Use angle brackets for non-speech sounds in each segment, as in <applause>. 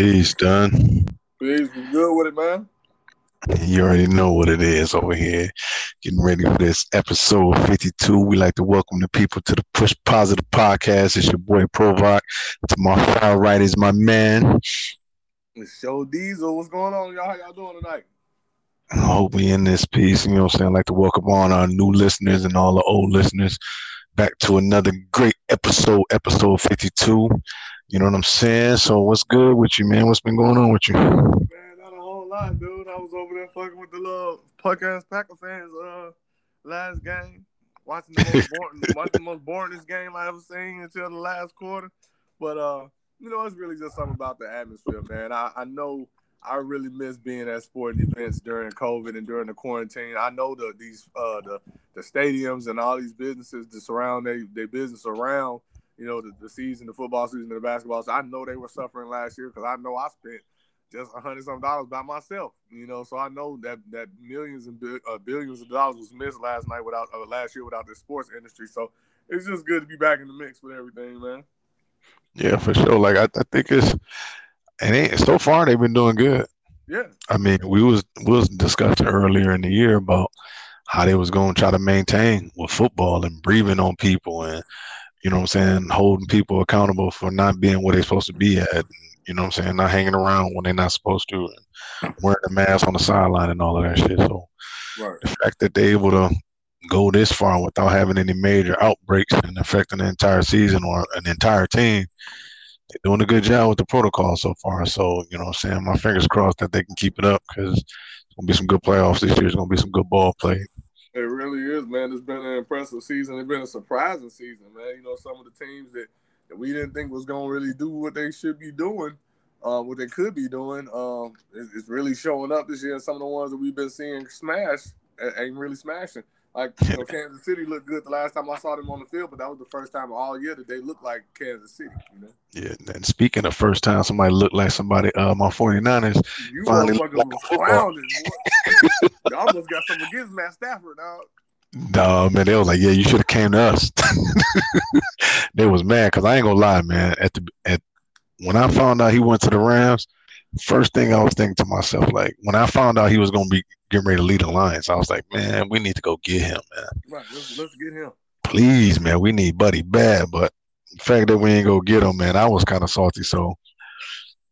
Peace, done. Peace, good with it, man. You already know what it is over here. Getting ready for this episode 52. We like to welcome the people to the Push Positive Podcast. It's your boy Provoc. To my far right is my man. It's Show Diesel. What's going on, y'all? How y'all doing tonight? I hope we in this piece. You know what I'm saying? I'd like to welcome on our new listeners and all the old listeners back to another great episode, episode 52. You know what I'm saying? So what's good with you, man? What's been going on with you? Man, not a whole lot, dude. I was over there fucking with the little podcast Packer fans uh last game. Watching the most boring, <laughs> watching the most boringest game I ever seen until the last quarter. But uh, you know, it's really just something about the atmosphere, man. I, I know I really miss being at sporting events during COVID and during the quarantine. I know the these uh the the stadiums and all these businesses that surround their they business around you know, the, the season, the football season, and the basketball. So I know they were suffering last year because I know I spent just a hundred some dollars by myself. You know, so I know that that millions and uh, billions of dollars was missed last night without uh, last year without the sports industry. So it's just good to be back in the mix with everything, man. Yeah, for sure. Like I, I think it's and so far they've been doing good. Yeah. I mean, we was we was discussing earlier in the year about how they was going to try to maintain with football and breathing on people and you know what I'm saying, holding people accountable for not being where they're supposed to be at. You know what I'm saying, not hanging around when they're not supposed to, and wearing the mask on the sideline and all of that shit. So right. the fact that they're able to go this far without having any major outbreaks and affecting the entire season or an entire team, they're doing a good job with the protocol so far. So, you know I'm saying? My fingers crossed that they can keep it up because it's going to be some good playoffs this year. It's going to be some good ball play. It really is, man. It's been an impressive season. It's been a surprising season, man. You know, some of the teams that, that we didn't think was going to really do what they should be doing, uh, what they could be doing, um, is, really showing up this year. Some of the ones that we've been seeing smash ain't really smashing. Like <laughs> you know, Kansas City looked good the last time I saw them on the field, but that was the first time all year that they looked like Kansas City. You know? Yeah, and speaking of first time somebody looked like somebody, uh, my 49ers you finally looked like was clowning. you almost got something against Matt Stafford, dog. No, man, they was like, yeah, you should have came to us. <laughs> they was mad because I ain't gonna lie, man. At the at when I found out he went to the Rams, first thing I was thinking to myself, like when I found out he was gonna be getting ready to lead the Lions, I was like, man, we need to go get him, man. Right, let's, let's get him. Please, man, we need Buddy bad, but the fact that we ain't go get him, man, I was kind of salty. So,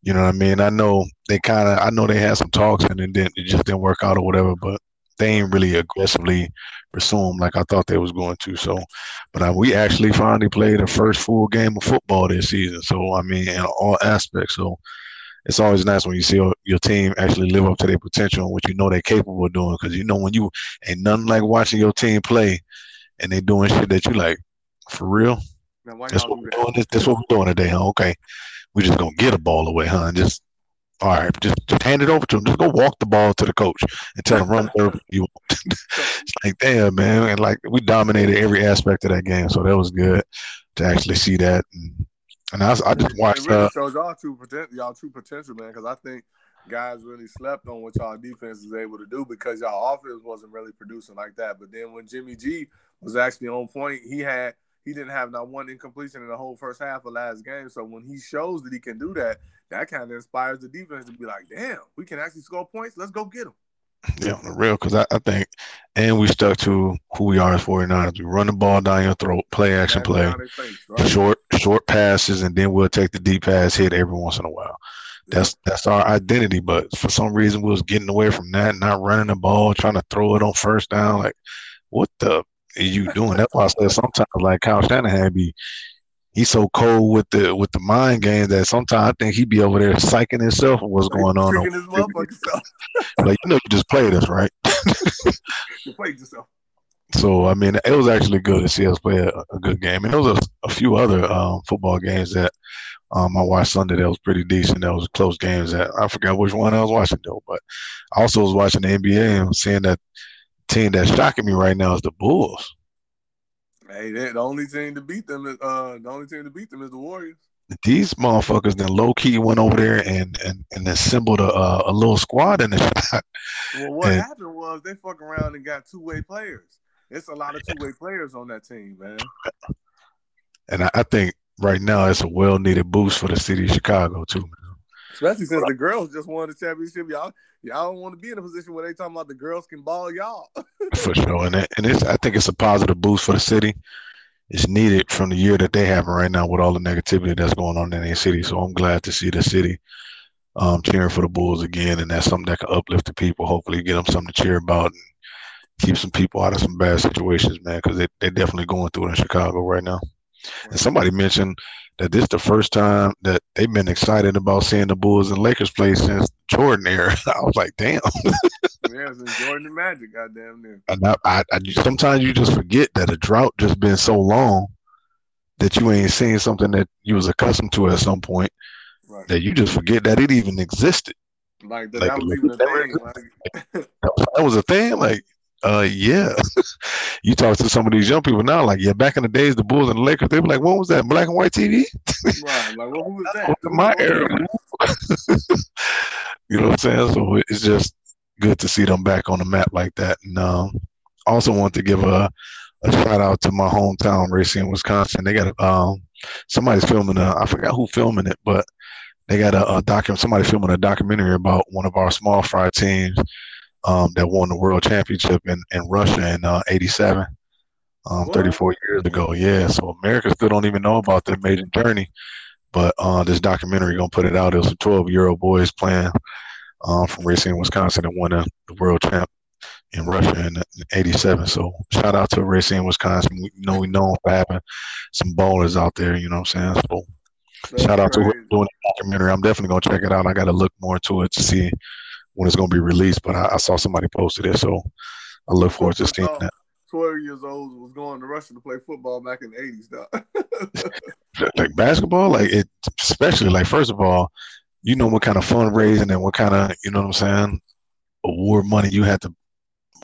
you know what I mean? I know they kind of, I know they had some talks and it didn't, it just didn't work out or whatever, but they ain't really aggressively pursue him like I thought they was going to. So, but we actually finally played the first full game of football this season. So, I mean, in all aspects. So, it's always nice when you see your, your team actually live up to their potential and what you know they're capable of doing. Because you know when you ain't nothing like watching your team play and they doing shit that you like for real. that's what we're doing. This, this what we're doing today, huh? Okay, we just gonna get a ball away, huh? And just all right, just just hand it over to him. Just go walk the ball to the coach and tell him run wherever you want. <laughs> it's like damn, man, and like we dominated every aspect of that game, so that was good to actually see that. And, and I, I just watched. It really uh, shows y'all true potential, y'all true potential, man. Because I think guys really slept on what y'all defense was able to do because y'all offense wasn't really producing like that. But then when Jimmy G was actually on point, he had he didn't have not one incompletion in the whole first half of last game. So when he shows that he can do that, that kind of inspires the defense to be like, damn, we can actually score points. Let's go get them. Yeah, on the real, because I, I, think, and we stuck to who we are as 49ers. We run the ball down your throat, play action play, face, right? short short passes, and then we'll take the deep pass hit every once in a while. That's that's our identity. But for some reason, we was getting away from that, not running the ball, trying to throw it on first down. Like, what the are you doing? That's why I said sometimes, like Kyle Shanahan be he's so cold with the with the mind game that sometimes I think he'd be over there psyching himself what's going on. like you know, you just played us, right? <laughs> you played yourself. So I mean, it was actually good to see us play a, a good game, and there was a, a few other um, football games that um, I watched Sunday that was pretty decent. That was close games that I forgot which one I was watching though, but I also was watching the NBA and seeing that team that's shocking me right now is the Bulls. Hey, the only team to beat them is uh the only team to beat them is the Warriors. These motherfuckers then low key went over there and and, and assembled a, a little squad in the <laughs> shot. Well, what and, happened was they fuck around and got two way players. It's a lot of two way players on that team, man. And I, I, think right now it's a well needed boost for the city of Chicago too, man. Especially since the girls just won the championship, y'all y'all don't want to be in a position where they talking about the girls can ball y'all. <laughs> for sure, and it, and it's I think it's a positive boost for the city. It's needed from the year that they having right now with all the negativity that's going on in their city. So I'm glad to see the city um, cheering for the Bulls again, and that's something that can uplift the people. Hopefully, get them something to cheer about and keep some people out of some bad situations, man, because they, they're definitely going through it in Chicago right now. And somebody mentioned that this is the first time that they've been excited about seeing the Bulls and Lakers play since Jordan era. <laughs> I was like, damn. yeah, since Jordan and Magic, goddamn near. And I, I, I, sometimes you just forget that a drought just been so long that you ain't seen something that you was accustomed to at some point right. that you just forget that it even existed. Like that, like, that was even a thing. Like. that was a thing. Like uh, yeah. <laughs> you talk to some of these young people now, like, yeah, back in the days, the Bulls and the Lakers, they were like, what was that? Black and white TV? right. Like, well, who was that? <laughs> My era. <laughs> you know what I'm saying? So it's just good to see them back on the map like that. And um, also want to give a, a shout out to my hometown, Racine, Wisconsin. They got um, somebody's filming a, I forgot who filming it, but they got a, a document. Somebody filming a documentary about one of our small fry teams um, that won the world championship in, in Russia in uh, 87, um, 34 years ago. Yeah, so America still don't even know about the amazing journey. But uh, this documentary gonna put it out. It was a 12 year old boys playing um, from Racine, Wisconsin, and won a, the world champ in Russia in, in '87. So shout out to Racine, Wisconsin. We you know we know for having some ballers out there. You know what I'm saying? So That's shout out crazy. to doing the documentary. I'm definitely gonna check it out. I got to look more into it to see when it's going to be released. But I, I, saw somebody posted it, so I look forward to seeing that. Twelve years old was going to Russia to play football back in the eighties, though. <laughs> like basketball, like it, especially like first of all, you know what kind of fundraising and what kind of you know what I'm saying award money you had to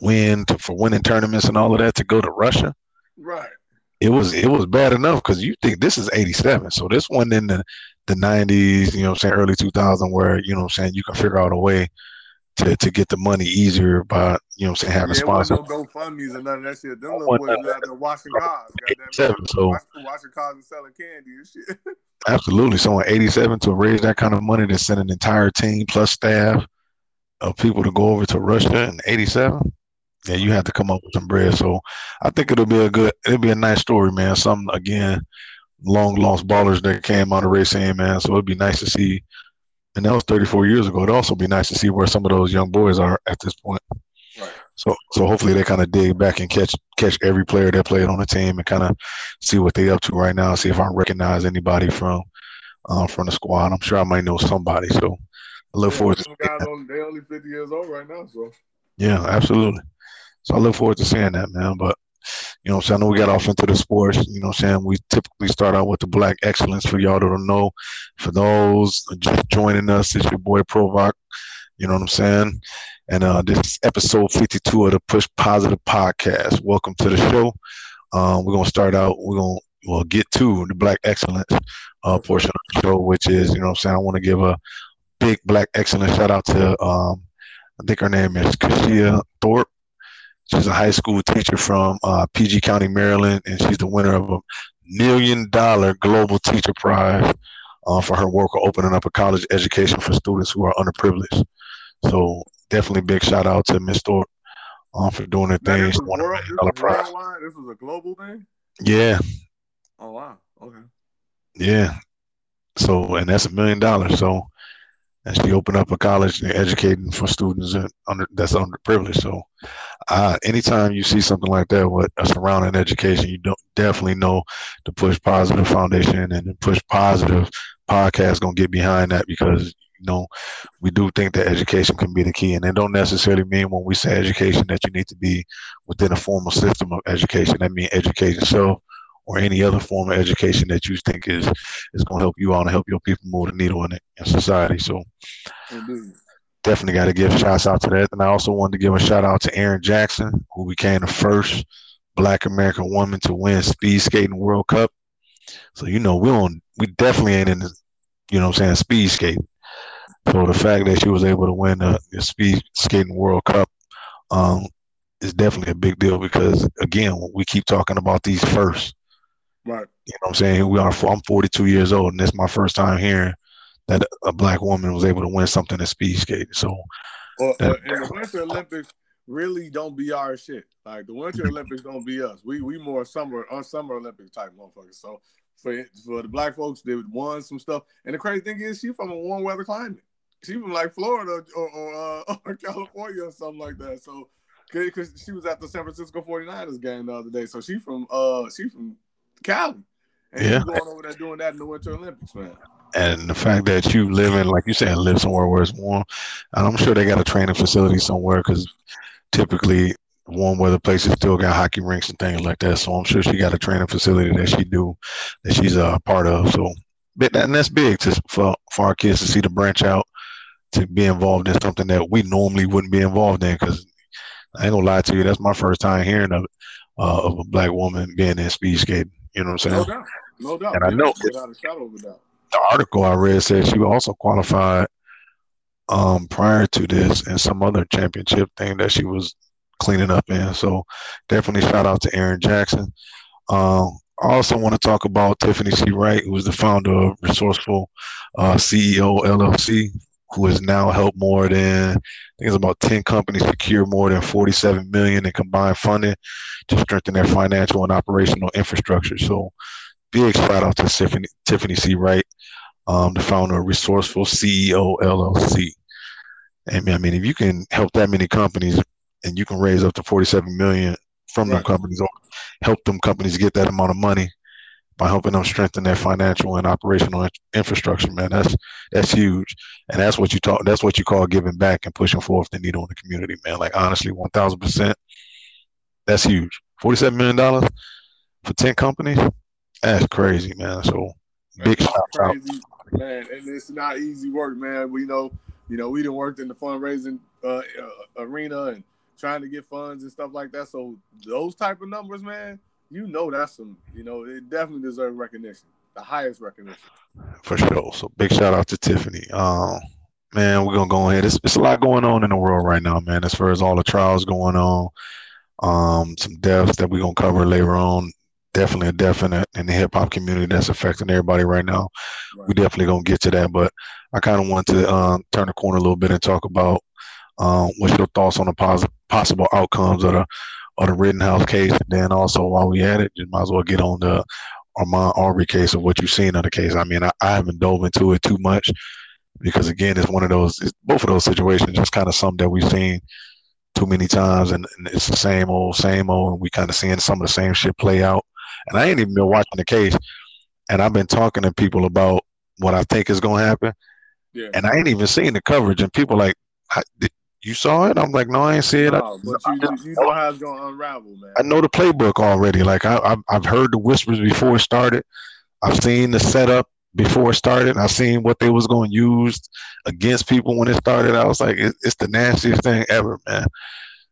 win to, for winning tournaments and all of that to go to Russia. Right. It was it was bad enough because you think this is '87, so this one in the the '90s, you know, what I'm saying early 2000, where you know, what I'm saying you can figure out a way to, to get the money easier by you know what I'm saying having yeah, sponsors. No GoFundMe's and none of that shit. Them little boys out there washing cars, goddamn. So washing cars and selling candy and shit. <laughs> Absolutely. So in '87 to raise that kind of money to send an entire team plus staff of people to go over to Russia in '87. Yeah, you have to come up with some bread. So I think it'll be a good, it'll be a nice story, man. Some again, long lost ballers that came out of Racine, man. So it'd be nice to see and that was 34 years ago. It'd also be nice to see where some of those young boys are at this point. Right. So, so hopefully they kind of dig back and catch catch every player that played on the team and kind of see what they're up to right now. See if I recognize anybody from uh, from the squad. I'm sure I might know somebody. So I look yeah, forward to. Guys only, they only 50 years old right now, so. Yeah, absolutely. So I look forward to seeing that, man. But you know, so I know we got off into the sports. You know, what I'm saying we typically start out with the Black Excellence for y'all that don't know. For those just joining us, it's your boy Provoc. You know what I'm saying? And uh, this is episode 52 of the Push Positive Podcast. Welcome to the show. Um, we're gonna start out. We're gonna well get to the Black Excellence uh, portion of the show, which is you know what I'm saying. I want to give a big Black Excellence shout out to um, I think her name is Keishia Thorpe. She's a high school teacher from uh, PG County, Maryland, and she's the winner of a million dollar global teacher prize uh, for her work of opening up a college education for students who are underprivileged. So definitely big shout out to Miss Thorpe uh, for doing her thing. World, this, prize. this was a global thing. Yeah. Oh wow. Okay. Yeah. So and that's a million dollars. So and she opened up a college and educating for students under that's underprivileged. So, uh, anytime you see something like that with a surrounding education, you don't definitely know the Push Positive Foundation and the Push Positive podcast gonna get behind that because you know we do think that education can be the key, and it don't necessarily mean when we say education that you need to be within a formal system of education. That means education. yourself or any other form of education that you think is is going to help you out and help your people move the needle in, it, in society. So mm-hmm. definitely got to give shouts out to that. And I also wanted to give a shout out to Erin Jackson, who became the first Black American woman to win Speed Skating World Cup. So you know we on we definitely ain't in the you know I'm saying speed skating. So the fact that she was able to win the, the Speed Skating World Cup um, is definitely a big deal because again we keep talking about these first Right. You know what I'm saying? We are I'm 42 years old and this is my first time hearing that a black woman was able to win something in speed skating. So, well, that, in the Winter Olympics, really don't be our shit. Like the Winter Olympics don't be us. We we more summer on Summer Olympics type motherfuckers. So for for the black folks, they won some stuff. And the crazy thing is, she from a warm weather climate. She from like Florida or or, uh, <laughs> or California or something like that. So because she was at the San Francisco 49ers game the other day. So she from uh she from Cali. And yeah. going over there doing that in the Winter Olympics, man. And the fact that you live in, like you said, live somewhere where it's warm, I'm sure they got a training facility somewhere because typically warm weather places still got hockey rinks and things like that. So I'm sure she got a training facility that she do that she's a part of. So, and that's big to for for our kids to see the branch out to be involved in something that we normally wouldn't be involved in. Because I ain't gonna lie to you, that's my first time hearing of uh, of a black woman being in speed skating. You know what I'm saying? No doubt, no doubt. And I know without a shadow of a doubt. The article I read said she also qualified um, prior to this and some other championship thing that she was cleaning up in. So definitely shout out to Erin Jackson. Um, I also want to talk about Tiffany C. Wright, who is the founder of Resourceful uh, CEO LLC, who has now helped more than I think it's about 10 companies secure more than 47 million in combined funding to strengthen their financial and operational infrastructure. So big shout out to Tiffany, Tiffany C. Wright um, the founder of Resourceful CEO LLC. And I mean, if you can help that many companies and you can raise up to 47 million from right. them companies or help them companies get that amount of money by helping them strengthen their financial and operational infrastructure, man, that's that's huge, and that's what you talk. That's what you call giving back and pushing forth the needle in the community, man. Like honestly, one thousand percent, that's huge. Forty-seven million dollars for ten companies, that's crazy, man. So big shout out man, and it's not easy work, man. We know, you know, we didn't worked in the fundraising uh, uh, arena and trying to get funds and stuff like that. So those type of numbers, man, you know, that's some, you know, it definitely deserves recognition, the highest recognition. For sure. So big shout out to Tiffany. Um, man, we're gonna go ahead. It's, it's a lot going on in the world right now, man. As far as all the trials going on, um, some deaths that we're gonna cover later on definitely a definite in the hip hop community that's affecting everybody right now. Right. We definitely gonna get to that, but I kind of want to um, turn the corner a little bit and talk about um, what's your thoughts on the pos- possible outcomes of the of the Rittenhouse case, and then also while we at it, you might as well get on the Ahmaud Arbery case of what you've seen of the case. I mean, I, I haven't dove into it too much because again, it's one of those, both of those situations, just kind of something that we've seen too many times, and, and it's the same old, same old, and we kind of seeing some of the same shit play out. And I ain't even been watching the case. And I've been talking to people about what I think is going to happen. Yeah. And I ain't even seen the coverage. And people like, you saw it? I'm like, no, I ain't see it. No, but you, you know how it's going to unravel, man. I know the playbook already. Like I, I've heard the whispers before it started. I've seen the setup before it started. I've seen what they was going to use against people when it started. I was like, it's the nastiest thing ever, man.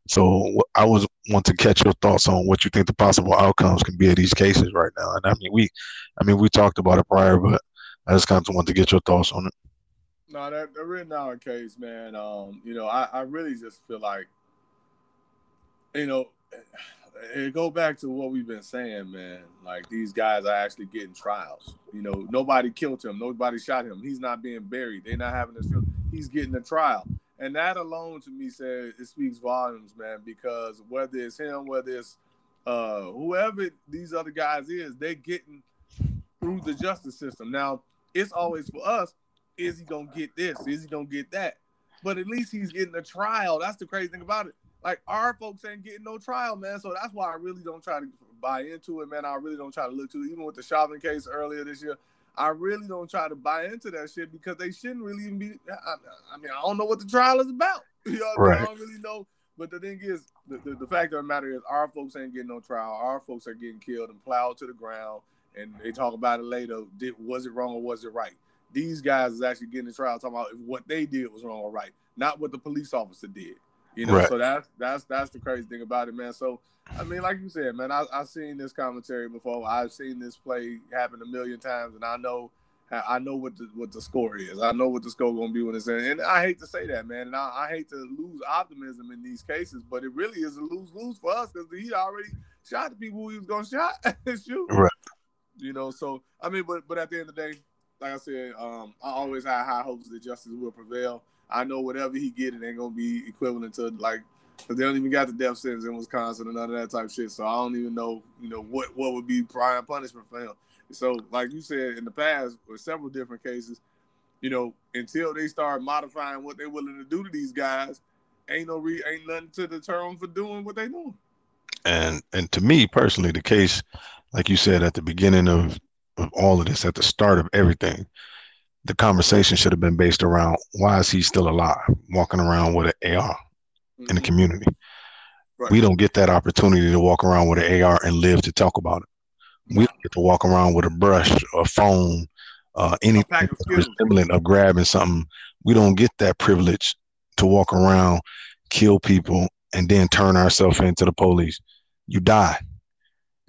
So I was want to catch your thoughts on what you think the possible outcomes can be of these cases right now. And I mean, we, I mean, we talked about it prior, but I just kind of want to get your thoughts on it. No, that the Rittenhouse case, man. Um, you know, I, I really just feel like, you know, it go back to what we've been saying, man. Like these guys are actually getting trials. You know, nobody killed him, nobody shot him. He's not being buried. They're not having this. He's getting a trial and that alone to me says it speaks volumes, man. Because whether it's him, whether it's uh, whoever these other guys is, they're getting through the justice system. Now it's always for us: is he gonna get this? Is he gonna get that? But at least he's getting a trial. That's the crazy thing about it. Like our folks ain't getting no trial, man. So that's why I really don't try to buy into it, man. I really don't try to look to it. Even with the Chauvin case earlier this year, I really don't try to buy into that shit because they shouldn't really even be. I, I mean, I don't know what the trial is about. <laughs> You know, right. I, don't really know. But the thing is, the, the, the, fact of the matter is, our folks ain't getting no trial. Our folks are getting killed and plowed to the ground, and they talk about it later. Did was it wrong or was it right? These guys is actually getting the trial talking about if what they did was wrong or right, not what the police officer did. You know, right. so that's that's that's the crazy thing about it, man. So I mean, like you said, man, I, I've seen this commentary before. I've seen this play happen a million times, and I know I know what the what the score is. I know what the score gonna be when it's in. And I hate to say that, man. And I, I hate to lose optimism in these cases, but it really is a lose lose for us because he already shot the people he was gonna shot <laughs> shoot. Right. You know, so I mean, but but at the end of the day, like I said, um, I always had high hopes that justice will prevail. I know whatever he get, it ain't gonna be equivalent to like, cause they don't even got the death sentence in Wisconsin and none of that type of shit. So I don't even know, you know, what what would be prime punishment for him. So, like you said in the past, with several different cases, you know, until they start modifying what they're willing to do to these guys, ain't no re ain't nothing to deter them for doing what they doing. And and to me personally, the case, like you said at the beginning of, of all of this, at the start of everything, the conversation should have been based around why is he still alive, walking around with an AR mm-hmm. in the community. Right. We don't get that opportunity to walk around with an AR and live to talk about it. We don't get to walk around with a brush, a phone, uh, anything similar of grabbing something. We don't get that privilege to walk around, kill people, and then turn ourselves into the police. You die.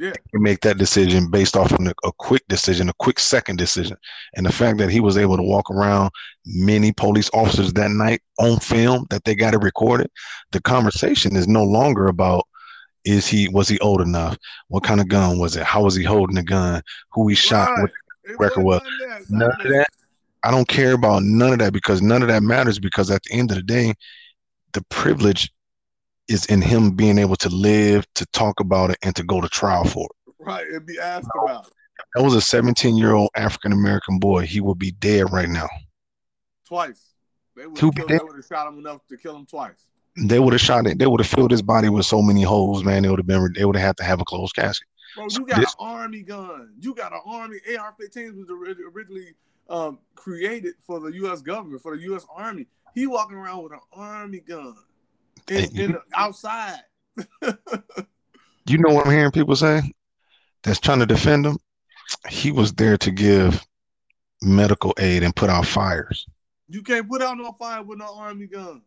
Yeah. Make that decision based off of a quick decision, a quick second decision. And the fact that he was able to walk around many police officers that night on film that they got it recorded, the conversation is no longer about is he was he old enough? What kind of gun was it? How was he holding the gun? Who he shot? Right. What record was? None of that. I don't care about none of that because none of that matters because at the end of the day, the privilege is in him being able to live, to talk about it, and to go to trial for it. Right, and be asked about it. That was a 17 year old African American boy. He would be dead right now. Twice. They would have shot him enough to kill him twice. They would have shot it. They would have filled his body with so many holes, man. They would have been. They would have had to have a closed casket. Bro, you got this, an army gun. You got an army. AR-15 was originally um, created for the U.S. government, for the U.S. Army. He walking around with an army gun in, in outside. <laughs> you know what I'm hearing people say? That's trying to defend him. He was there to give medical aid and put out fires. You can't put out no fire with no army gun.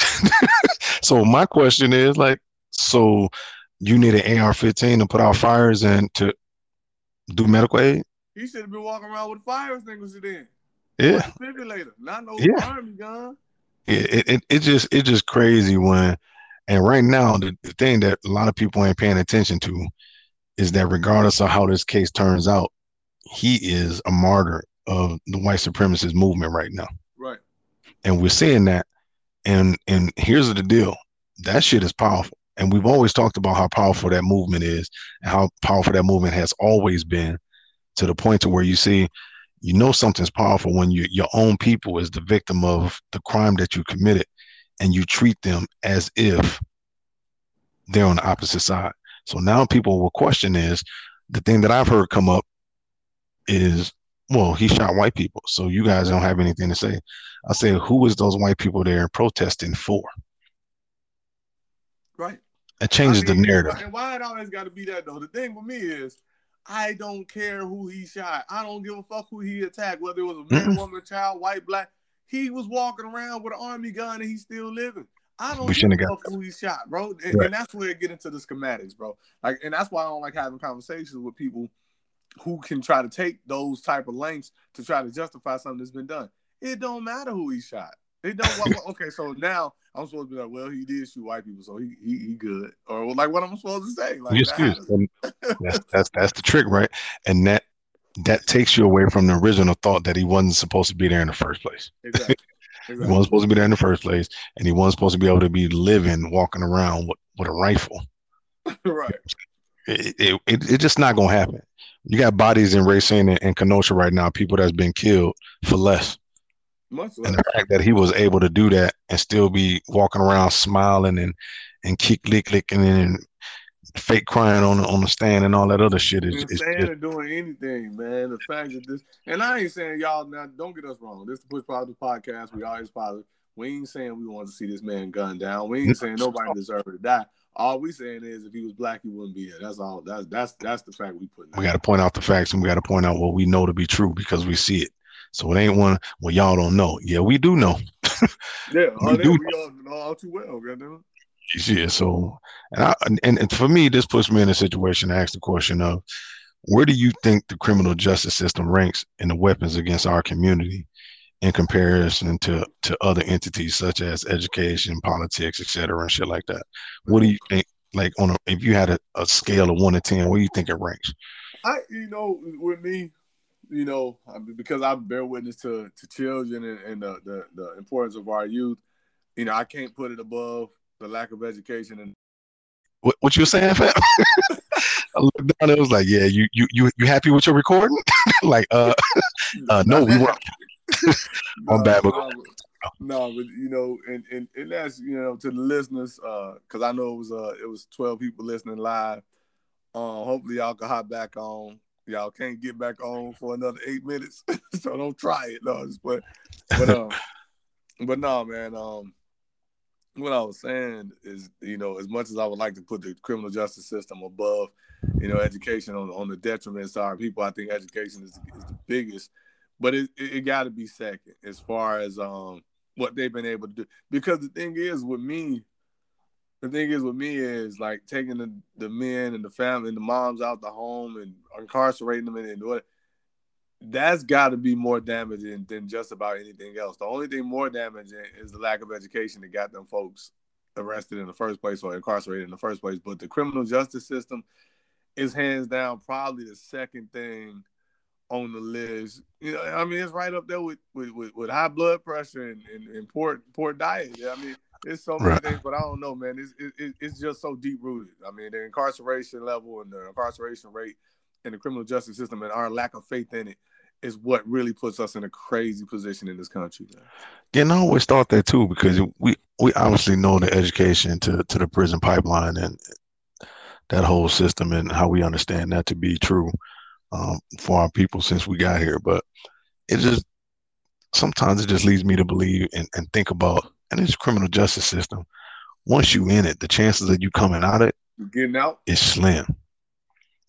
<laughs> so my question is like, so you need an AR-15 to put out fires and to do medical aid? He should have been walking around with fire extinguisher then. Yeah. Defibrillator, not no yeah. army gun. It, it it just it's just crazy when, and right now the, the thing that a lot of people ain't paying attention to is that regardless of how this case turns out, he is a martyr of the white supremacist movement right now. Right. And we're seeing that, and and here's the deal: that shit is powerful. And we've always talked about how powerful that movement is and how powerful that movement has always been to the point to where you see, you know, something's powerful when you, your own people is the victim of the crime that you committed and you treat them as if they're on the opposite side. So now people will question is the thing that I've heard come up is, well, he shot white people. So you guys don't have anything to say. I say, who is those white people there protesting for? Right. It changes I mean, the narrative. And why it always got to be that though? The thing with me is, I don't care who he shot. I don't give a fuck who he attacked, whether it was a man, woman, child, white, black. He was walking around with an army gun and he's still living. I don't give a fuck who he shot, bro. And, right. and that's where it get into the schematics, bro. Like, and that's why I don't like having conversations with people who can try to take those type of lengths to try to justify something that's been done. It don't matter who he shot. It don't. okay, so now I'm supposed to be like, well, he did shoot white people, so he he, he good, or like what I'm supposed to say. Like that's, that's that's the trick, right? And that that takes you away from the original thought that he wasn't supposed to be there in the first place. Exactly. exactly. <laughs> he wasn't supposed to be there in the first place, and he wasn't supposed to be able to be living, walking around with, with a rifle. <laughs> right. It, it, it, it's just not gonna happen. You got bodies in Racine and, and Kenosha right now, people that's been killed for less. Much and the fact that he was able to do that and still be walking around smiling and and kick lick licking and fake crying on on the stand and all that other shit is, is doing anything, man. The fact that this and I ain't saying y'all now don't get us wrong. This is the Push Positive podcast. We always positive. We ain't saying we want to see this man gunned down. We ain't saying nobody deserved to die. All we saying is if he was black, he wouldn't be here. That's all. That's that's that's the fact we put. We got to point out the facts and we got to point out what we know to be true because we see it. So it ain't one well y'all don't know. Yeah, we do know. <laughs> yeah, we do we all know all too well, goddamn. Yeah, so and, I, and and for me, this puts me in a situation to ask the question of where do you think the criminal justice system ranks in the weapons against our community in comparison to to other entities such as education, politics, etc., and shit like that? What do you mm-hmm. think? Like on a, if you had a, a scale of one to ten, where do you think it ranks? I, you know, with me, you know, because I bear witness to to children and, and the, the the importance of our youth. You know, I can't put it above the lack of education and. What, what you were saying, fam? <laughs> I looked down. and It was like, yeah, you you you you happy with your recording? <laughs> like, uh, uh no, we weren't. <laughs> I'm bad, but no, but you know, and, and and that's you know to the listeners, uh, because I know it was uh it was twelve people listening live. Um, hopefully y'all can hop back on. Y'all can't get back on for another eight minutes, <laughs> so don't try it. No, but but um, <laughs> but no, man. Um, what I was saying is, you know, as much as I would like to put the criminal justice system above, you know, education on on the detriment side of people, I think education is is the biggest but it, it, it got to be second as far as um what they've been able to do. Because the thing is with me, the thing is with me is like taking the, the men and the family and the moms out the home and incarcerating them and, what that's got to be more damaging than just about anything else. The only thing more damaging is the lack of education that got them folks arrested in the first place or incarcerated in the first place. But the criminal justice system is hands down probably the second thing on the list. You know, I mean, it's right up there with with, with, with high blood pressure and, and, and, poor poor diet. I mean, it's so many right. things, but I don't know, man. It's it, it's just so deep rooted. I mean, the incarceration level and the incarceration rate in the criminal justice system and our lack of faith in it is what really puts us in a crazy position in this country. Man. Yeah, and I always thought that too because we we obviously know the education to to the prison pipeline and that whole system and how we understand that to be true um, for our people since we got here. But it just sometimes it just leads me to believe and, and think about and it's criminal justice system. Once you in it, the chances of you coming out of it getting out is slim.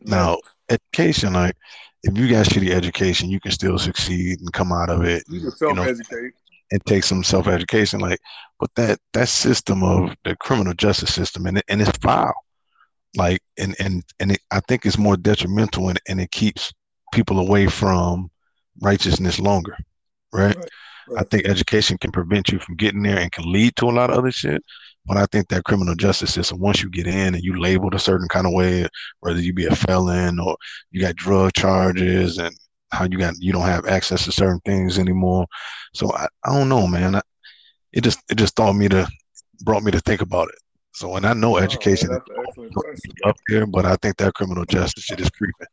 Now, education, like if you got shitty education, you can still succeed and come out of it. You can self-educate. You know, and take some self-education, like, but that that system of the criminal justice system and and it's foul like and and and it, i think it's more detrimental and, and it keeps people away from righteousness longer right? Right, right? i think education can prevent you from getting there and can lead to a lot of other shit but i think that criminal justice system once you get in and you labeled a certain kind of way whether you be a felon or you got drug charges and how you got you don't have access to certain things anymore so i, I don't know man I, it just it just thought me to brought me to think about it so, and I know oh, education up here, but I think that criminal justice shit is creeping.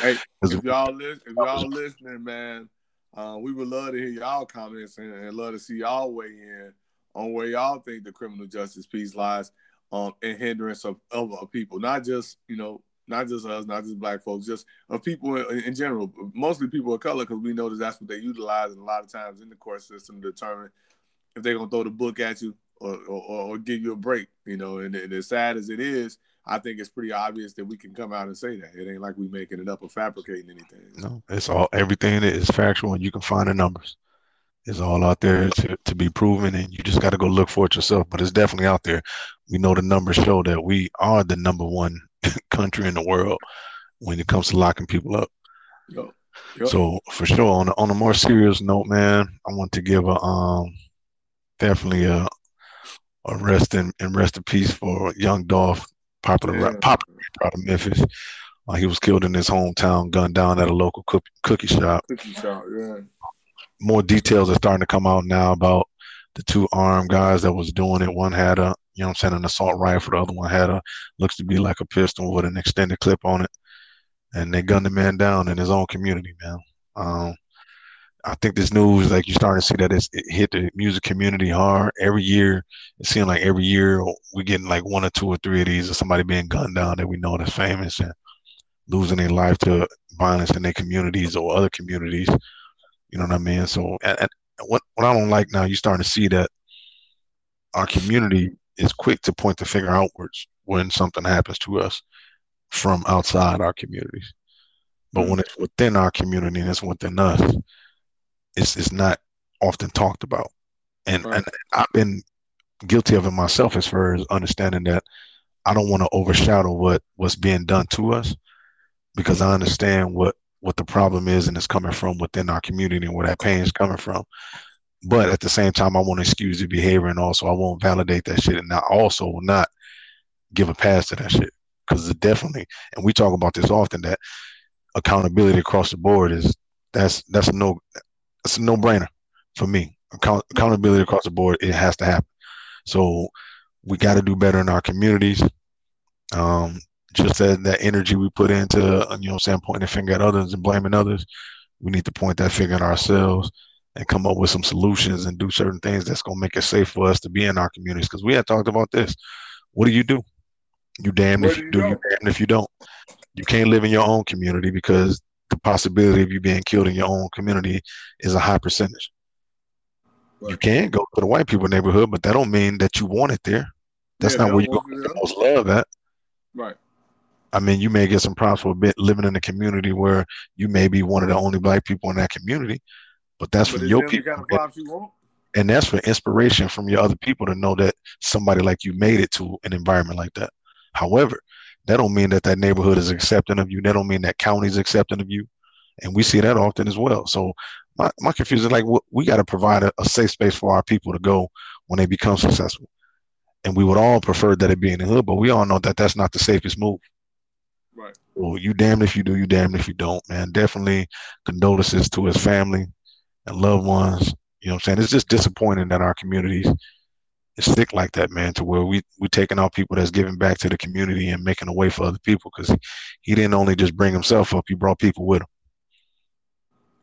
hey, <laughs> if y'all listen, if y'all listening, man, uh, we would love to hear y'all comments and, and, love to see y'all weigh in on where y'all think the criminal justice piece lies um, in hindrance of other people, not just you know, not just us, not just black folks, just of people in, in general, mostly people of color, because we know that that's what they utilize, a lot of times in the court system to determine if they're gonna throw the book at you or, or, or give you a break, you know. And, and, as sad as it is, I think it's pretty obvious that we can come out and say that. It ain't like we making it up or fabricating anything. No, it's all everything is factual, and you can find the numbers. It's all out there to, to be proven, and you just got to go look for it yourself. But it's definitely out there. We know the numbers show that we are the number one <laughs> country in the world when it comes to locking people up. Yep. Yep. So for sure, on a, on a more serious note, man, I want to give a um definitely a a rest in and rest in peace for Young Dolph, popular yeah. popular out of Memphis. Uh, he was killed in his hometown, gunned down at a local cook, cookie shop. Cookie shop, yeah. More details are starting to come out now about the two armed guys that was doing it. One had a, you know I'm saying, an assault rifle. The other one had a, looks to be like a pistol with an extended clip on it. And they gunned the man down in his own community, man. Um, I think this news, like you're starting to see that it's it hit the music community hard. Every year, it seems like every year we're getting like one or two or three of these of somebody being gunned down that we know that's famous and losing their life to violence in their communities or other communities. You know what I mean? So, and, and what what I don't like now, you're starting to see that our community is quick to point the finger outwards when something happens to us from outside our communities. But when mm-hmm. it's within our community and it's within us, it's it's not often talked about, and right. and I've been guilty of it myself as far as understanding that I don't want to overshadow what what's being done to us because I understand what what the problem is and it's coming from within our community and where that pain is coming from. But at the same time, I want to excuse the behavior and also I won't validate that shit and I also will not give a pass to that shit because it definitely and we talk about this often that accountability across the board is that's that's no it's a no brainer for me. Account- accountability across the board, it has to happen. So we got to do better in our communities. Um, just that, that energy we put into, you know, saying pointing the finger at others and blaming others, we need to point that finger at ourselves and come up with some solutions and do certain things that's going to make it safe for us to be in our communities. Because we had talked about this. What do you do? You damned if you, do, you damned if you don't. You can't live in your own community because the possibility of you being killed in your own community is a high percentage. Right. You can go to the white people neighborhood, but that don't mean that you want it there. That's yeah, not where you go get the most love at. Right. I mean, you may get some props for a bit living in a community where you may be one of the only black people in that community, but that's but from your people. You and that's for inspiration from your other people to know that somebody like you made it to an environment like that. However, that don't mean that that neighborhood is accepting of you. That don't mean that county is accepting of you, and we see that often as well. So my my confusion is like we got to provide a, a safe space for our people to go when they become successful, and we would all prefer that it be in the hood, but we all know that that's not the safest move. Right. Well, you damned if you do, you damned if you don't, man. Definitely condolences to his family and loved ones. You know what I'm saying? It's just disappointing that our communities is sick like that, man, to where we we taking out people that's giving back to the community and making a way for other people because he, he didn't only just bring himself up, he brought people with him.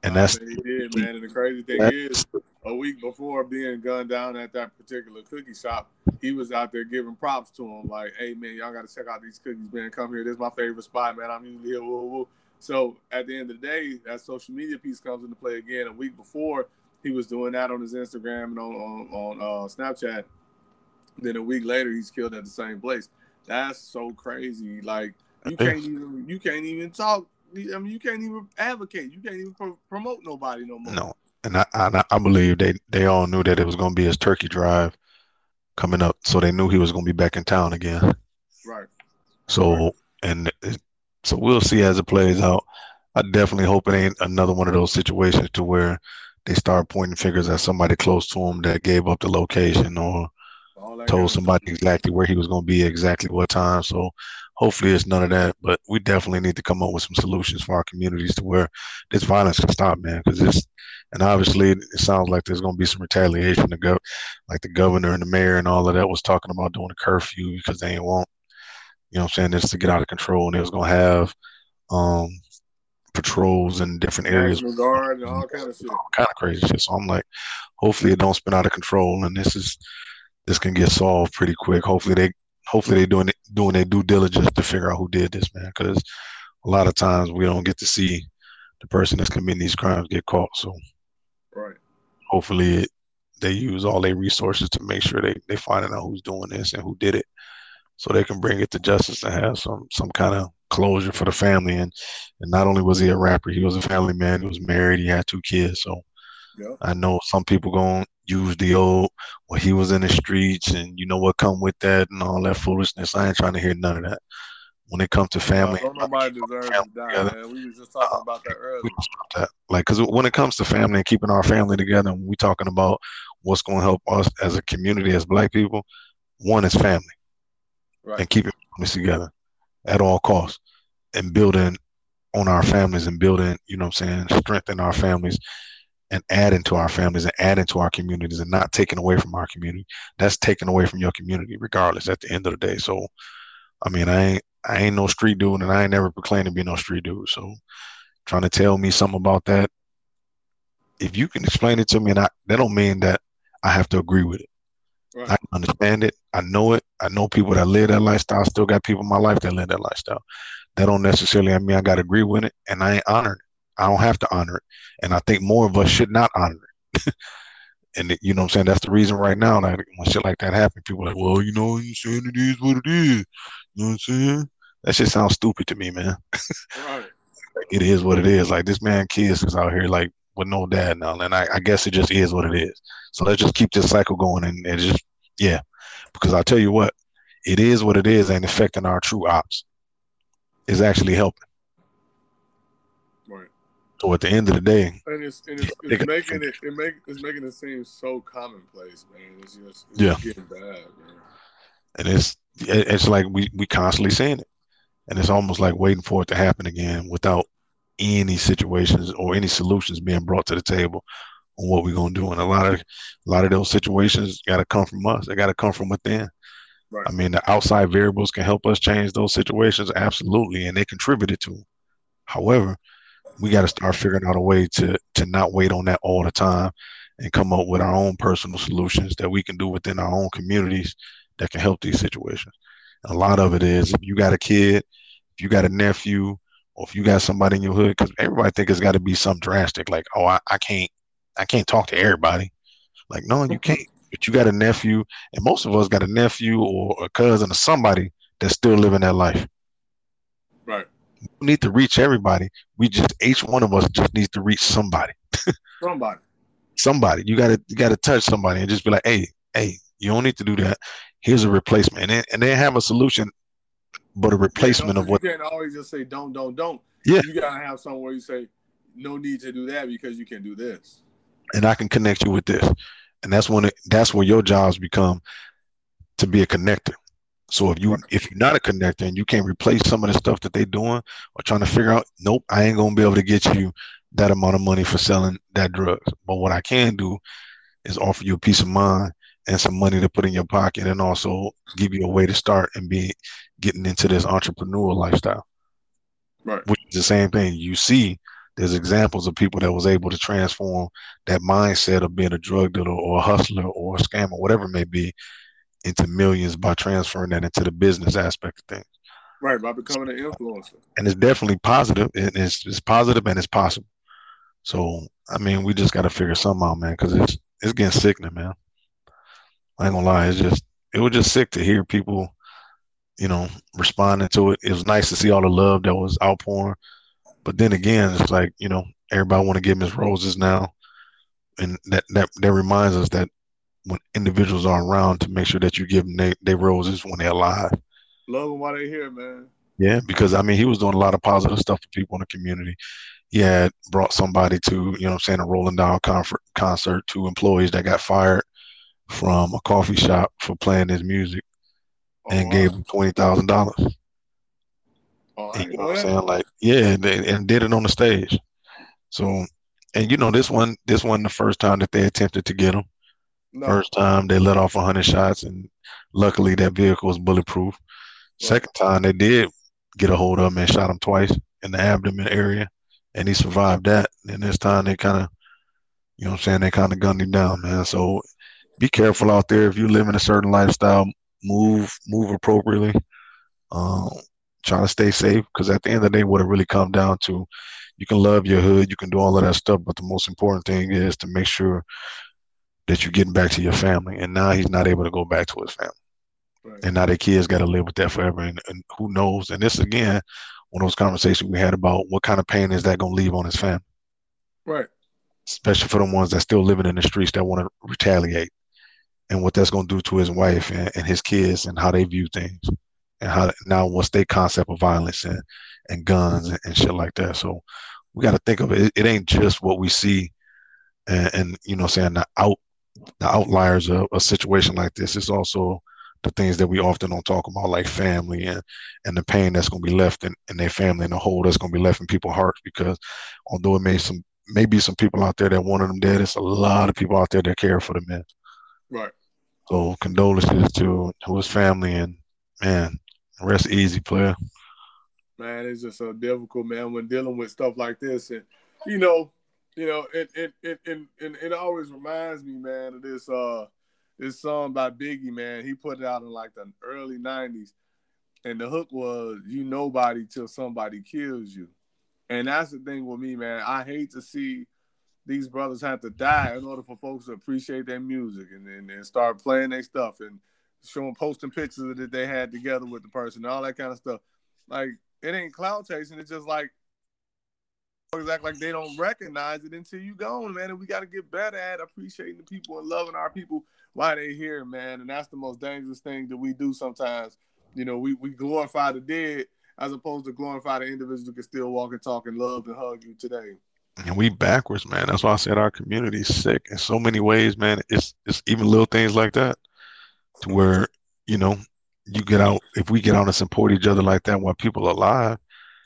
And that's he did, man. And the crazy thing is, a week before being gunned down at that particular cookie shop, he was out there giving props to him, like, "Hey, man, y'all got to check out these cookies, man. Come here. This is my favorite spot, man. I'm usually here." Woo, woo. So at the end of the day, that social media piece comes into play again. A week before, he was doing that on his Instagram and on on, on uh, Snapchat. Then a week later, he's killed at the same place. That's so crazy. Like you can't even you can't even talk I mean, you can't even advocate. You can't even pro- promote nobody no more. No, and I, I, I believe they they all knew that it was going to be his turkey drive coming up, so they knew he was going to be back in town again. Right. So right. and so we'll see as it plays out. I definitely hope it ain't another one of those situations to where they start pointing fingers at somebody close to him that gave up the location or told somebody exactly where he was going to be exactly what time. So hopefully it's none of that. But we definitely need to come up with some solutions for our communities to where this violence can stop, man. Because this, and obviously it sounds like there's going to be some retaliation. To go, like the governor and the mayor and all of that was talking about doing a curfew because they ain't want, you know, what I'm saying this to get out of control, and they was going to have. um patrols in different areas. Guard and all kind of shit. All kind of crazy shit. So I'm like, hopefully it don't spin out of control and this is this can get solved pretty quick. Hopefully they hopefully they doing it, doing their due diligence to figure out who did this, man. Because a lot of times we don't get to see the person that's committing these crimes get caught. So, right. Hopefully it, they use all their resources to make sure they they finding out who's doing this and who did it, so they can bring it to justice and have some some kind of closure for the family. And and not only was he a rapper, he was a family man. He was married. He had two kids. So. Yep. I know some people going use the old well he was in the streets and you know what come with that and all that foolishness. I ain't trying to hear none of that. When it comes to family, nobody deserves to die, together, man. We was just talking uh, about that earlier. That. Like, because when it comes to family and keeping our family together, and we talking about what's going to help us as a community, as Black people, one is family, right. and keeping families together at all costs, and building on our families and building, you know, what I'm saying, strengthen our families and adding to our families and adding to our communities and not taking away from our community. That's taken away from your community, regardless. At the end of the day, so I mean, I ain't I ain't no street dude, and I ain't never proclaimed to be no street dude. So trying to tell me something about that, if you can explain it to me, and I, that don't mean that I have to agree with it. Right. I understand it. I know it. I know people that live that lifestyle. Still got people in my life that live that lifestyle. That don't necessarily I mean I got to agree with it, and I ain't honored I don't have to honor it. And I think more of us should not honor it. <laughs> and you know what I'm saying? That's the reason right now that when shit like that happen, people are like, well, you know, you saying it is what it is. You know what I'm saying? That shit sounds stupid to me, man. <laughs> right. it is what it is. Like this man kids is out here like with no dad now. And I, I, guess it just is what it is. So let's just keep this cycle going and, and just yeah. Because I'll tell you what, it is what it is and affecting our true ops. Is actually helping. So at the end of the day, and it's, and it's, it's making it it make it's making it seem so commonplace, man. It's just it's yeah, getting bad, man. And it's it's like we we constantly seeing it, and it's almost like waiting for it to happen again without any situations or any solutions being brought to the table on what we're gonna do. And a lot of a lot of those situations got to come from us. They got to come from within. Right. I mean, the outside variables can help us change those situations, absolutely, and they contributed to. Them. However, we got to start figuring out a way to to not wait on that all the time and come up with our own personal solutions that we can do within our own communities that can help these situations. And a lot of it is if you got a kid, if you got a nephew, or if you got somebody in your hood, because everybody think it's got to be some drastic, like, oh, I, I can't, I can't talk to everybody. Like, no, you can't. But you got a nephew, and most of us got a nephew or a cousin or somebody that's still living that life. Need to reach everybody. We just each one of us just needs to reach somebody. somebody. somebody. You gotta you gotta touch somebody and just be like, hey, hey, you don't need to do that. Here's a replacement, and then, and then have a solution, but a replacement yeah, of what. You can't always just say don't, don't, don't. Yeah, you gotta have somewhere you say no need to do that because you can do this. And I can connect you with this, and that's when it, that's where your jobs become to be a connector. So if you if you're not a connector and you can't replace some of the stuff that they're doing or trying to figure out, nope, I ain't gonna be able to get you that amount of money for selling that drug. But what I can do is offer you a peace of mind and some money to put in your pocket and also give you a way to start and be getting into this entrepreneurial lifestyle. Right. Which is the same thing. You see there's examples of people that was able to transform that mindset of being a drug dealer or a hustler or a scammer, whatever it may be, into millions by transferring that into the business aspect of things. Right, by becoming an influencer. And it's definitely positive. It's, it's positive and it's possible. So I mean, we just got to figure something out, man, because it's it's getting sickening, man. I ain't gonna lie, it's just it was just sick to hear people, you know, responding to it. It was nice to see all the love that was outpouring, but then again, it's like you know, everybody want to give Miss Roses now, and that that that reminds us that when individuals are around to make sure that you give them their they roses when they're alive. Love them while they're here, man. Yeah, because I mean, he was doing a lot of positive stuff for people in the community he had brought somebody to, you know I'm saying, a Rolling Loud concert, concert to employees that got fired from a coffee shop for playing his music oh, and wow. gave him $20,000. Oh, you know what I'm saying? Like, yeah, and, and did it on the stage. So, and you know, this one, this wasn't the first time that they attempted to get him. No. First time they let off 100 shots, and luckily that vehicle was bulletproof. Right. Second time they did get a hold of him and shot him twice in the abdomen area and he survived that. And this time they kind of, you know what I'm saying, they kind of gunned him down, man. So be careful out there. If you live in a certain lifestyle, move move appropriately. Um, try to stay safe because at the end of the day, what it really comes down to, you can love your hood, you can do all of that stuff, but the most important thing is to make sure that you're getting back to your family. And now he's not able to go back to his family. Right. And now their kids got to live with that forever. And, and who knows? And this again one of those conversations we had about what kind of pain is that going to leave on his family. Right. Especially for the ones that still living in the streets that want to retaliate and what that's going to do to his wife and, and his kids and how they view things and how now what's their concept of violence and, and guns and, and shit like that. So we got to think of it. it. it. ain't just what we see and, and you know, saying the out, the outliers of a situation like this. It's also the things that we often don't talk about, like family and and the pain that's going to be left in, in their family and the hole that's going to be left in people's hearts. Because although it may some maybe some people out there that wanted them dead, it's a lot of people out there that care for the man. Right. So condolences to to his family and man, rest easy, player. Man, it's just so difficult, man, when dealing with stuff like this, and you know, you know, it it it it, it, it always reminds me, man, of this uh this song by Biggie, man. He put it out in like the early '90s, and the hook was "You nobody till somebody kills you," and that's the thing with me, man. I hate to see these brothers have to die in order for folks to appreciate their music and and, and start playing their stuff and showing posting pictures that they had together with the person, and all that kind of stuff. Like it ain't cloud chasing. It's just like act like they don't recognize it until you gone, man. And we got to get better at appreciating the people and loving our people while they here, man. And that's the most dangerous thing that we do sometimes. You know, we, we glorify the dead as opposed to glorify the individuals who can still walk and talk and love and hug you today. And we backwards, man. That's why I said our community is sick in so many ways, man. It's it's even little things like that to where, you know, you get out if we get out and support each other like that while people are alive,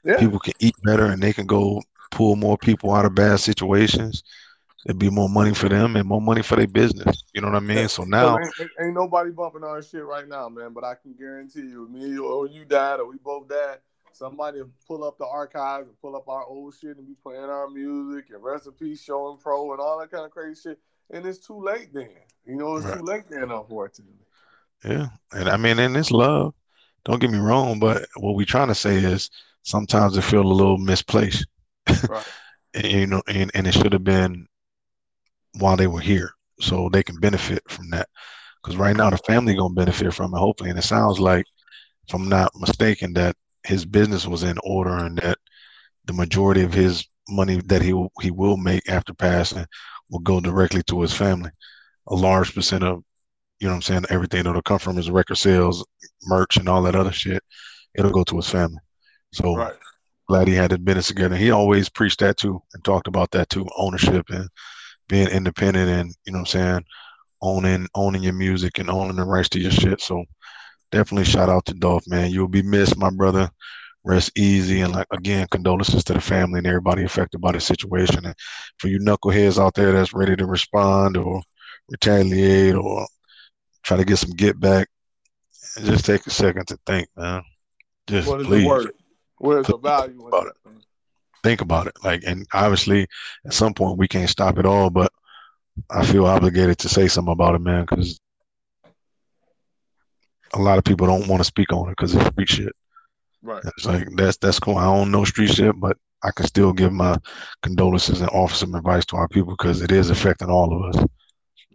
yeah. people can eat better and they can go pull more people out of bad situations, it'd be more money for them and more money for their business. You know what I mean? So now ain't, ain't, nobody bumping our shit right now, man. But I can guarantee you, me or you died or we both died, somebody pull up the archives and pull up our old shit and be playing our music and recipe showing pro and all that kind of crazy shit. And it's too late then. You know, it's right. too late then, unfortunately. Yeah. And I mean, and it's love. Don't get me wrong, but what we're trying to say is sometimes it feel a little misplaced. Right. <laughs> and, you know, and, and it should have been while they were here, so they can benefit from that. Because right now the family gonna benefit from it, hopefully. And it sounds like, if I'm not mistaken, that his business was in order and that the majority of his money that he will, he will make after passing will go directly to his family. A large percent of, you know, what I'm saying everything that'll come from his record sales, merch, and all that other shit, it'll go to his family. So right. Glad he had his business together. He always preached that too and talked about that too, ownership and being independent and you know what I'm saying, owning owning your music and owning the rights to your shit. So definitely shout out to Dolph, man. You'll be missed, my brother. Rest easy and like again, condolences to the family and everybody affected by the situation. And for you knuckleheads out there that's ready to respond or retaliate or try to get some get back, just take a second to think, man. Just what is please. the word? Where's the value about it? think about it. Like, and obviously, at some point, we can't stop it all, but I feel obligated to say something about it, man, because a lot of people don't want to speak on it because it's street shit. Right. It's like that's that's cool. I don't know street shit, but I can still give my condolences and offer some advice to our people because it is affecting all of us.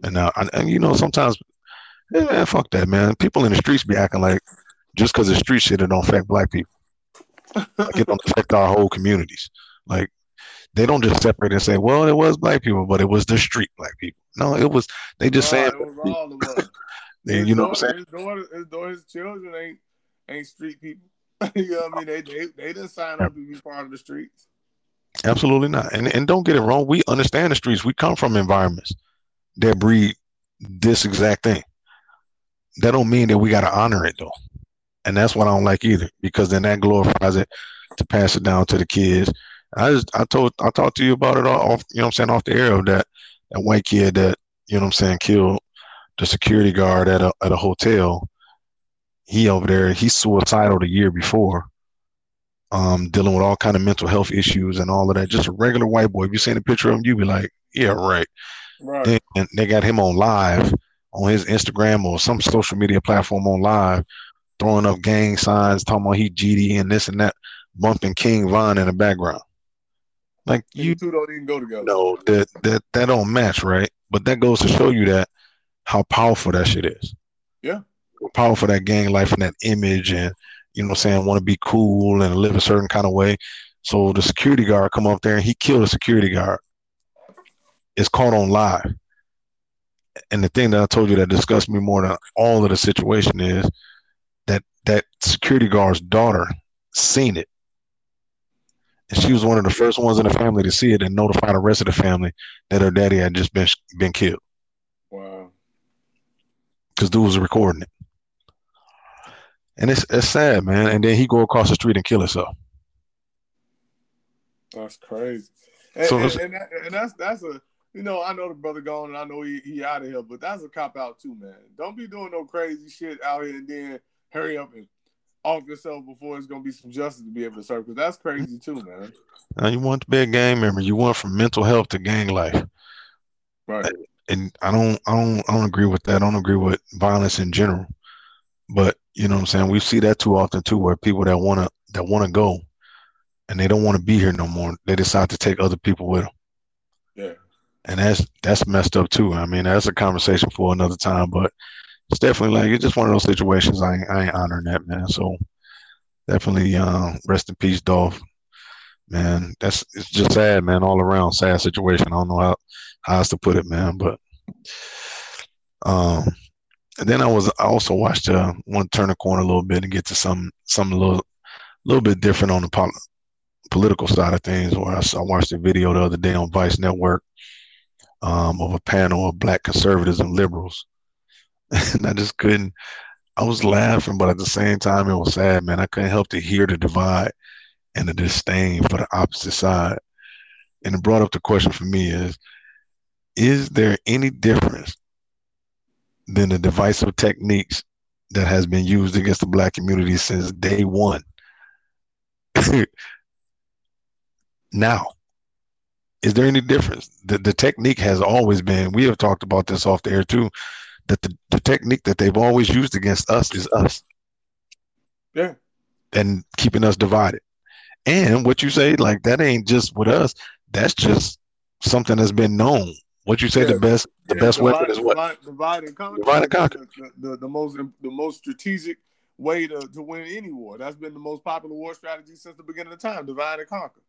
And now, and, and you know, sometimes, yeah, man, fuck that, man. People in the streets be acting like just because it's street shit, it don't affect black people like it don't affect our whole communities. Like they don't just separate and say, "Well, it was black people, but it was the street black people." No, it was they just saying. It was all of <laughs> they, you know what I'm saying? His daughter, his, daughter, his children ain't ain't street people. <laughs> you know what I mean? They they they didn't sign up to be part of the streets. Absolutely not. And and don't get it wrong. We understand the streets. We come from environments that breed this exact thing. That don't mean that we got to honor it though and that's what I don't like either because then that glorifies it to pass it down to the kids. I just I told I talked to you about it off you know I'm saying off the air of that that white kid that you know I'm saying killed the security guard at a at a hotel. He over there he's suicidal the year before, um, dealing with all kind of mental health issues and all of that. Just a regular white boy. If you seen a picture of him, you be like, yeah, right. Right. and they got him on live on his Instagram or some social media platform on live throwing up gang signs, talking about he GD and this and that, bumping King Von in the background. Like you, two don't even go together. No, that that that don't match, right? But that goes to show you that how powerful that shit is. Yeah. How powerful that gang life and that image and you know what I'm saying, want to be cool and live a certain kind of way. So the security guard come up there and he killed a security guard. It's caught on live. And the thing that I told you that disgusts me more than all of the situation is that security guard's daughter seen it. And she was one of the first ones in the family to see it and notify the rest of the family that her daddy had just been been killed. Wow. Because dude was recording it. And it's it's sad, man. And then he go across the street and kill himself. That's crazy. And, so and, and, that, and that's that's a you know, I know the brother gone and I know he, he out of here, but that's a cop out too, man. Don't be doing no crazy shit out here and then hurry up and off yourself before it's gonna be some justice to be able to serve because that's crazy too, man. Now you want to be a gang member. You want from mental health to gang life, right? And I don't, I don't, I don't agree with that. I don't agree with violence in general. But you know what I'm saying? We see that too often too, where people that wanna that wanna go, and they don't want to be here no more. They decide to take other people with them. Yeah. And that's that's messed up too. I mean, that's a conversation for another time. But it's definitely like it's just one of those situations. I ain't, I ain't honoring that man. So definitely uh, rest in peace, Dolph. Man, that's it's just sad, man. All around sad situation. I don't know how how else to put it, man. But um, and then I was I also watched uh want to turn the corner a little bit and get to some some little little bit different on the pol- political side of things. Where I, I watched a video the other day on Vice Network um, of a panel of black conservatives and liberals and <laughs> I just couldn't. I was laughing, but at the same time, it was sad, man. I couldn't help to hear the divide and the disdain for the opposite side. and it brought up the question for me is: Is there any difference than the divisive techniques that has been used against the black community since day one? <laughs> now, is there any difference? The the technique has always been. We have talked about this off the air too. That the, the technique that they've always used against us is us. Yeah. And keeping us divided. And what you say, like that ain't just with us. That's just something that's been known. What you say, yeah. the best, the yeah, best divide, weapon is what? Divide, divide and conquer. Divide and conquer. The, the, the, most, the most strategic way to, to win any war. That's been the most popular war strategy since the beginning of time. Divide and conquer.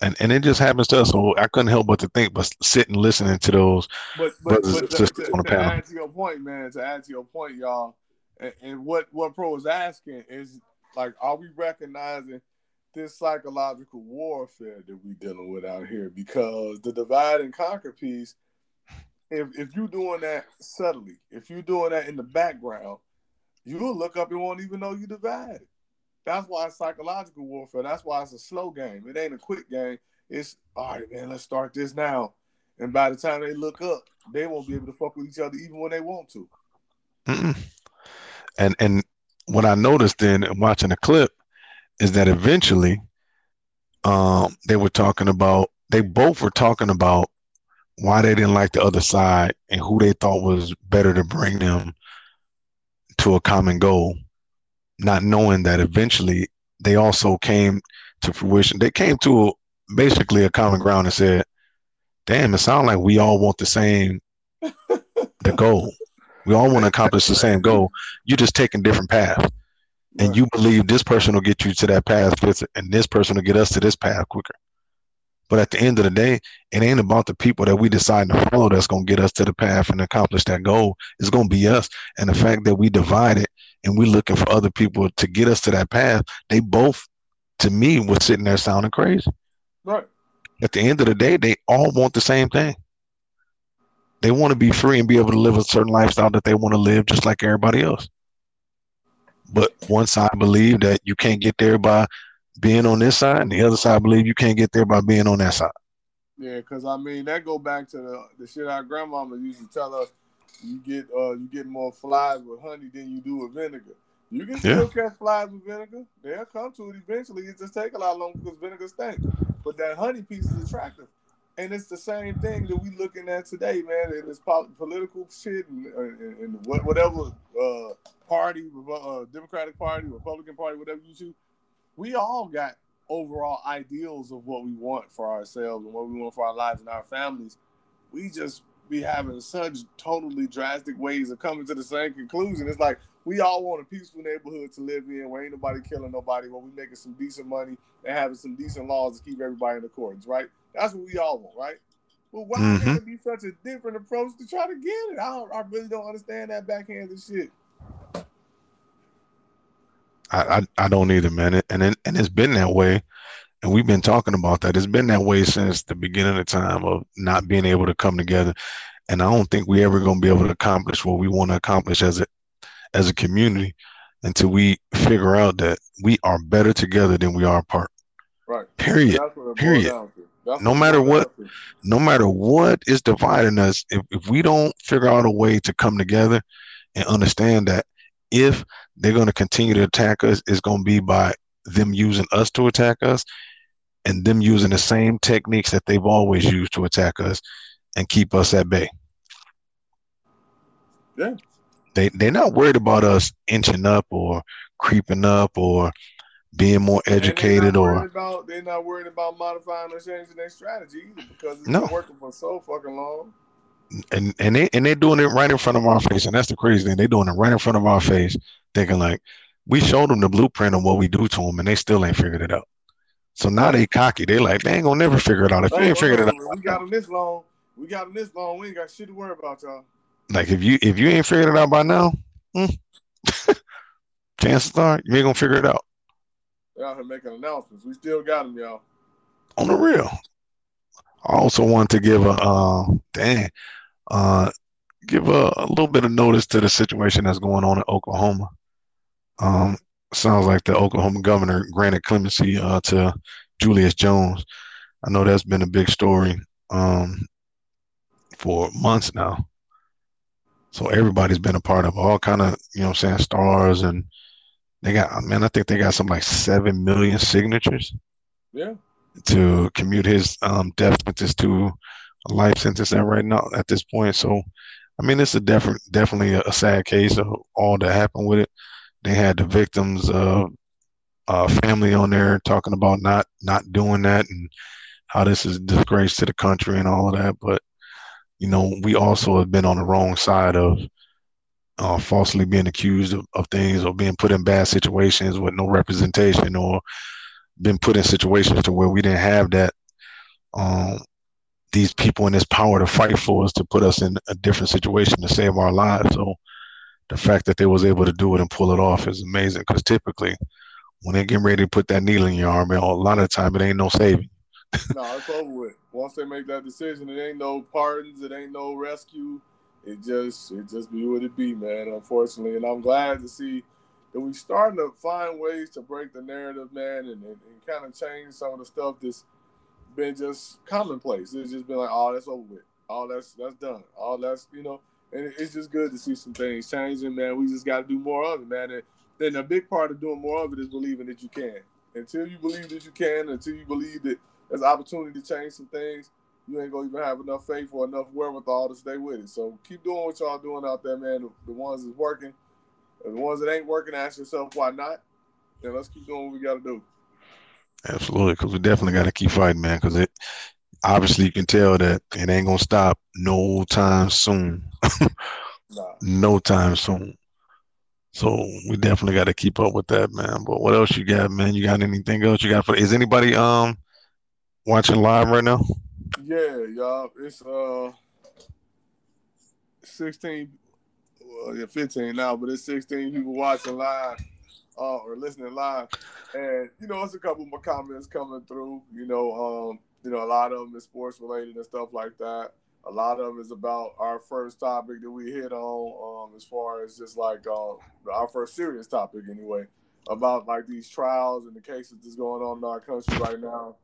And and it just happens to us. So I couldn't help but to think, but sitting listening to those but, but, brothers but and sisters to, on the to panel. add to your point, man. To add to your point, y'all, and, and what what Pro is asking is like, are we recognizing this psychological warfare that we dealing with out here because the divide and conquer piece if if you're doing that subtly if you're doing that in the background you'll look up and won't even know you divided that's why it's psychological warfare. That's why it's a slow game. It ain't a quick game. It's all right man let's start this now. And by the time they look up they won't be able to fuck with each other even when they want to. Mm-mm. and and what i noticed then watching the clip is that eventually um, they were talking about they both were talking about why they didn't like the other side and who they thought was better to bring them to a common goal, not knowing that eventually they also came to fruition. They came to a, basically a common ground and said, "Damn, it sounds like we all want the same the goal. We all want to accomplish the same goal. You're just taking different paths." and you believe this person will get you to that path and this person will get us to this path quicker. But at the end of the day, it ain't about the people that we decide to follow that's going to get us to the path and accomplish that goal. It's going to be us. And the fact that we divide it and we're looking for other people to get us to that path, they both, to me, was sitting there sounding crazy. Right. At the end of the day, they all want the same thing. They want to be free and be able to live a certain lifestyle that they want to live just like everybody else. But once I believe that you can't get there by being on this side, and the other side believe you can't get there by being on that side. Yeah, because I mean that go back to the the shit our grandmama used to tell us. You get uh you get more flies with honey than you do with vinegar. You can still yeah. catch flies with vinegar. They'll come to it eventually. It just take a lot longer because vinegar stinks. But that honey piece is attractive. And it's the same thing that we looking at today, man. In this political shit and, and, and whatever uh, party, uh, Democratic Party, Republican Party, whatever you choose, we all got overall ideals of what we want for ourselves and what we want for our lives and our families. We just be having such totally drastic ways of coming to the same conclusion. It's like we all want a peaceful neighborhood to live in where ain't nobody killing nobody, where we making some decent money and having some decent laws to keep everybody in accordance, right? That's what we all want, right? But why mm-hmm. it be such a different approach to try to get it? I, I really don't understand that backhanded shit. I, I, I don't either, man. And it, and it's been that way, and we've been talking about that. It's been that way since the beginning of time of not being able to come together. And I don't think we ever gonna be able to accomplish what we want to accomplish as a as a community until we figure out that we are better together than we are apart. Right. Period. Period. No matter what, no matter what is dividing us, if, if we don't figure out a way to come together and understand that if they're going to continue to attack us, it's going to be by them using us to attack us and them using the same techniques that they've always used to attack us and keep us at bay. Yeah. They they're not worried about us inching up or creeping up or being more educated or about, they're not worried about modifying or changing their strategy either because it's no. been working for so fucking long and and they and they're doing it right in front of our face, and that's the crazy thing. They're doing it right in front of our face, thinking like we showed them the blueprint of what we do to them, and they still ain't figured it out. So now they cocky. They like they ain't gonna never figure it out. If you ain't figured it out, we got them this long. We got them this long. We ain't got shit to worry about, y'all. Like if you if you ain't figured it out by now, hmm, <laughs> chances are you ain't gonna figure it out. They out here making announcements. We still got them, y'all. On the real. I also want to give a uh, dang uh, give a, a, little bit of notice to the situation that's going on in Oklahoma. Um, sounds like the Oklahoma governor granted clemency uh, to Julius Jones. I know that's been a big story um, for months now. So everybody's been a part of all kind of, you know I'm saying, stars and they got man, I think they got some like seven million signatures. Yeah. To commute his um, death sentence to a life sentence at right now at this point. So I mean it's a different definitely a, sad case of all that happened with it. They had the victims uh family on there talking about not not doing that and how this is a disgrace to the country and all of that. But you know, we also have been on the wrong side of uh, falsely being accused of, of things or being put in bad situations with no representation or been put in situations to where we didn't have that um, these people in this power to fight for us to put us in a different situation to save our lives. So the fact that they was able to do it and pull it off is amazing because typically when they get ready to put that needle in your arm, a lot of the time it ain't no saving. <laughs> no, it's over with. Once they make that decision, it ain't no pardons, it ain't no rescue. It just it just be what it be, man. Unfortunately, and I'm glad to see that we starting to find ways to break the narrative, man, and, and, and kind of change some of the stuff that's been just commonplace. It's just been like, oh, that's over with. Oh, that's that's done. All oh, that's you know, and it's just good to see some things changing, man. We just got to do more of it, man. And then a big part of doing more of it is believing that you can. Until you believe that you can, until you believe that there's opportunity to change some things, you ain't gonna even have enough faith or enough wherewithal to stay with it. So keep doing what y'all doing out there, man. The, the ones that's working, the ones that ain't working, ask yourself why not, and let's keep doing what we got to do. Absolutely, because we definitely got to keep fighting, man. Because it obviously you can tell that it ain't gonna stop no time soon. <laughs> nah. No time soon. So we definitely got to keep up with that, man. But what else you got, man? You got anything else you got for? Is anybody um watching live right now? Yeah, y'all. It's uh sixteen, well, yeah, fifteen now, but it's sixteen people watching live uh, or listening live, and you know, it's a couple more comments coming through. You know, um, you know, a lot of them is sports related and stuff like that. A lot of them is about our first topic that we hit on, um, as far as just like uh, our first serious topic anyway, about like these trials and the cases that's going on in our country right now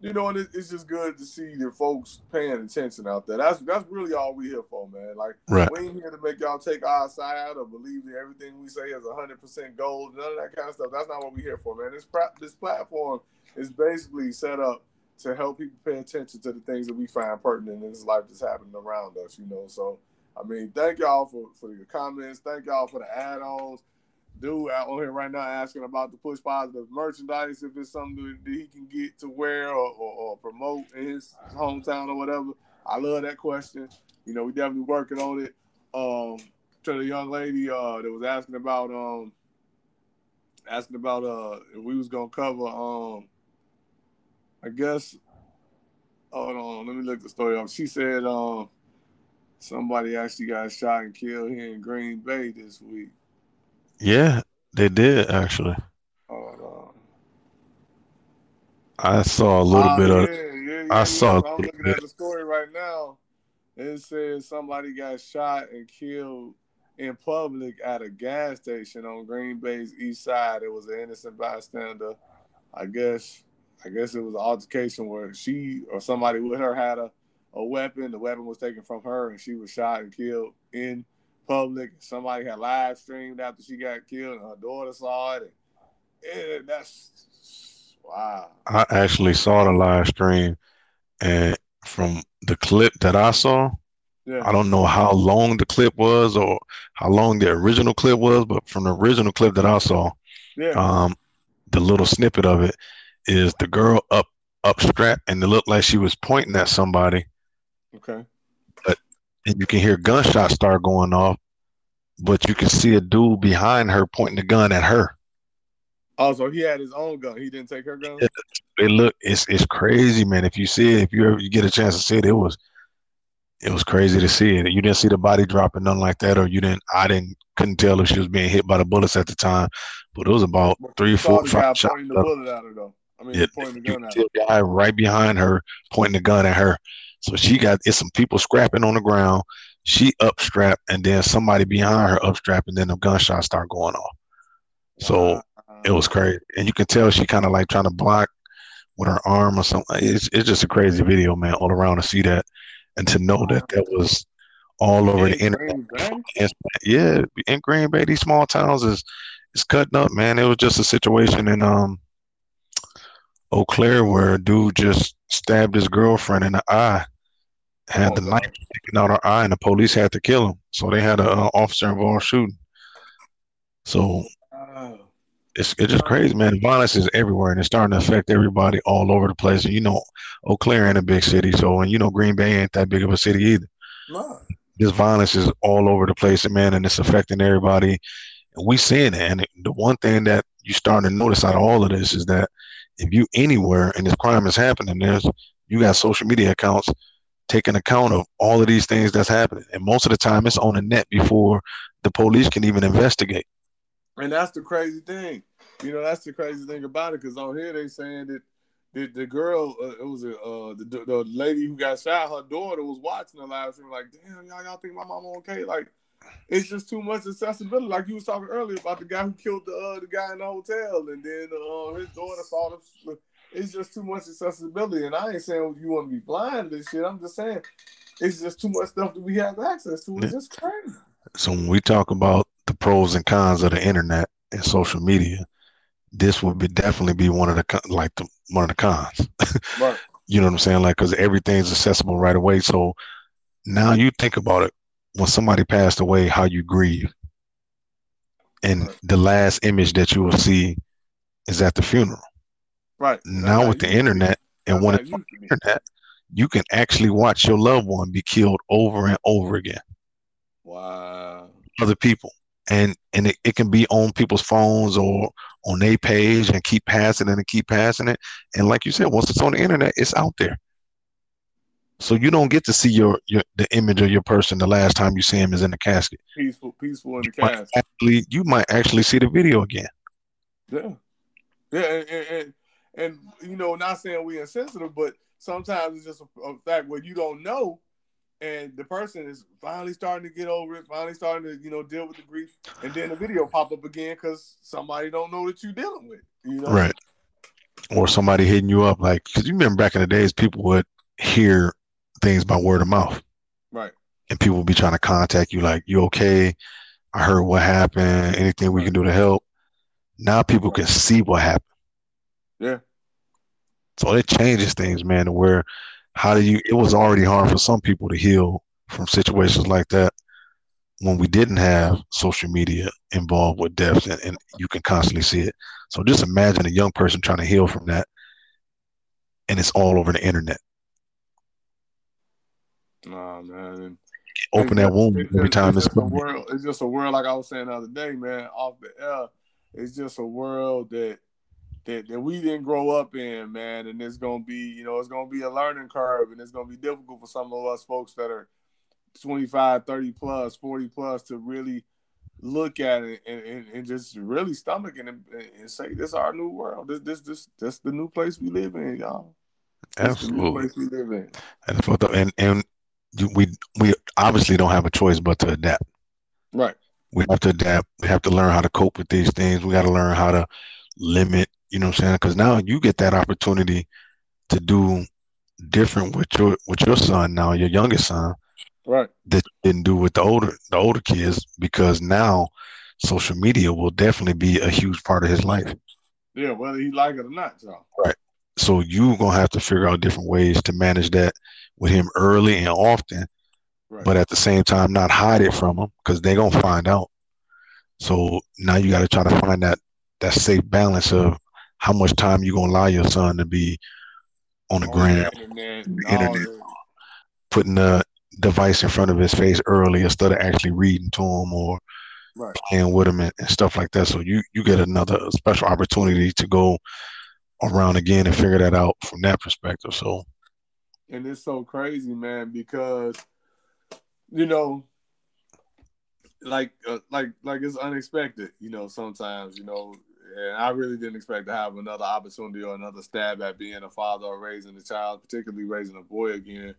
you know, and it's just good to see the folks paying attention out there. That's that's really all we here for, man. Like right. we ain't here to make y'all take our side or believe that everything we say is hundred percent gold. None of that kind of stuff. That's not what we here for, man. This this platform is basically set up to help people pay attention to the things that we find pertinent in this life that's happening around us. You know, so I mean, thank y'all for for your comments. Thank y'all for the add-ons dude out on here right now asking about the push positive merchandise if it's something that he can get to wear or, or, or, promote in his hometown or whatever. I love that question. You know, we definitely working on it. Um, to the young lady uh, that was asking about um, asking about uh, if we was gonna cover um, I guess. Hold on, let me look the story up. She said um, somebody actually got shot and killed here in Green Bay this week. Yeah, they did actually. I saw a little uh, bit yeah, of. Yeah, yeah, I saw. I'm looking bit. at the story right now. It says somebody got shot and killed in public at a gas station on Green Bay's east side. It was an innocent bystander. I guess. I guess it was an altercation where she or somebody with her had a, a weapon. The weapon was taken from her, and she was shot and killed in public. Somebody had live streamed after she got killed, and her daughter saw it. And, and that's wow. I actually saw the live stream, and from the clip that I saw, yeah. I don't know how long the clip was or how long the original clip was, but from the original clip that I saw, yeah. um, the little snippet of it is the girl up up strapped, and it looked like she was pointing at somebody. Okay and you can hear gunshots start going off, but you can see a dude behind her pointing the gun at her. Oh, so he had his own gun. He didn't take her gun. It, it look, it's it's crazy, man. If you see it, if you ever you get a chance to see it, it was it was crazy to see it. You didn't see the body dropping, nothing like that, or you didn't. I didn't couldn't tell if she was being hit by the bullets at the time, but it was about three, four, five shots. Pointing the bullet at her though. I mean, yeah, pointing the gun at her. guy right behind her, pointing the gun at her. So she got it's some people scrapping on the ground. She upstrapped, and then somebody behind her upstrapped, and then the gunshots start going off. So it was crazy, and you can tell she kind of like trying to block with her arm or something. It's it's just a crazy video, man, all around to see that and to know that that was all over In the internet. Yeah, in Green Bay, these small towns is is cutting up, man. It was just a situation and um Eau Claire where a dude just stabbed his girlfriend in the eye, had Oh, the God. knife sticking out her eye, and the police had to kill him. So they had a uh, officer involved shooting. So it's it's just crazy, man. Violence is everywhere, and it's starting to affect everybody all over the place. And you know, Eau Claire ain't a big city, so and you know, Green Bay ain't that big of a city either. No. This violence is all over the place, man, and it's affecting everybody. And we seeing it. And the one thing that you starting to notice out of all of this is that if you anywhere and this crime is happening, there's you got social media accounts taking account of all of these things that's happening, and most of the time it's on the net before the police can even investigate. And that's the crazy thing. You know, that's the crazy thing about it. Because on here they saying that the, the girl, uh, it was a uh, the, the lady who got shot. Her daughter was watching the live stream. Like, damn, y'all, y'all think my mama okay? Like, it's just too much accessibility. Like you was talking earlier about the guy who killed the uh, the guy in the hotel, and then uh, his daughter saw them. It's just too much accessibility. And I ain't saying you want to be blind to this shit. I'm just saying it's just too much stuff that we have access to. It's just crazy. So when we talk about the pros and cons of the internet and social media, this would be definitely be one of the like the one of the cons. Right. <laughs> You know what I'm saying? Like, because everything's accessible right away. So now you think about it. When somebody passed away, how you grieve, and the last image that you will see is at the funeral. Right. Now That's with the internet and when it's on the internet, you can actually watch your loved one be killed over and over again. Wow. other people and and it, it can be on people's phones or on their page and keep passing it and keep passing it and like you said once it's on the internet it's out there so you don't get to see your, your the image of your person the last time you see him is in the casket Peaceful, peaceful in the you might cast. actually you might actually see the video again Yeah. Yeah, and, and, and, and, you know, not saying we insensitive, but sometimes it's just a, a fact where you don't know, and the person is finally starting to get over it, finally starting to, you know, deal with the grief, and then the video pop up again because somebody don't know that you're dealing with, you know? right or somebody hitting you up like because you remember back in the days people would hear things by word of mouth. Right. and people would be trying to contact you like you okay? I heard what happened. Anything we can do to help? Now people can see what happened. Yeah. so it changes things man to where how do you it was already hard for some people to heal from situations like that when we didn't have social media involved with deaths and, and you can constantly see it. So just imagine a young person trying to heal from that and it's all over the internet Nah, man. And open that womb every time it's it's a world. It's just a world, like I was saying the other day, man, off the air. It's just a world that that, that we didn't grow up in, man. And it's gonna be, you know, it's gonna be a learning curve, and it's gonna be difficult for some of us folks that are 25, 30 plus, 40 plus to really look at it and, and, and just really stomach it and, and say this is our new world. This this this this the new place we live in, y'all. This the new absolutely place we live in. and, and we we obviously don't have a choice but to adapt Right. we have to adapt. We have to learn how to cope with these things. We got to learn how to limit, you know what I'm saying? Because now you get that opportunity to do different with your with your son now, your youngest son, Right. that you didn't do with the older the older kids because now social media will definitely be a huge part of his life. Yeah, whether he like it or not, y'all. So you're gonna have to figure out different ways to manage that with him early and often, Right. but at the same time not hide it from them because they're gonna find out. So now you got to try to find that that safe balance of how much time you gonna allow your son to be on the ground, the internet, the internet. putting the device in front of his face early instead of actually reading to him or Right. playing with him and, and stuff like that. So you you get another special opportunity to go around again and figure that out from that perspective. So and it's so crazy, man, because you know, like, uh, like, like it's unexpected. You know, sometimes, you know, and I really didn't expect to have another opportunity or another stab at being a father or raising a child, particularly raising a boy again,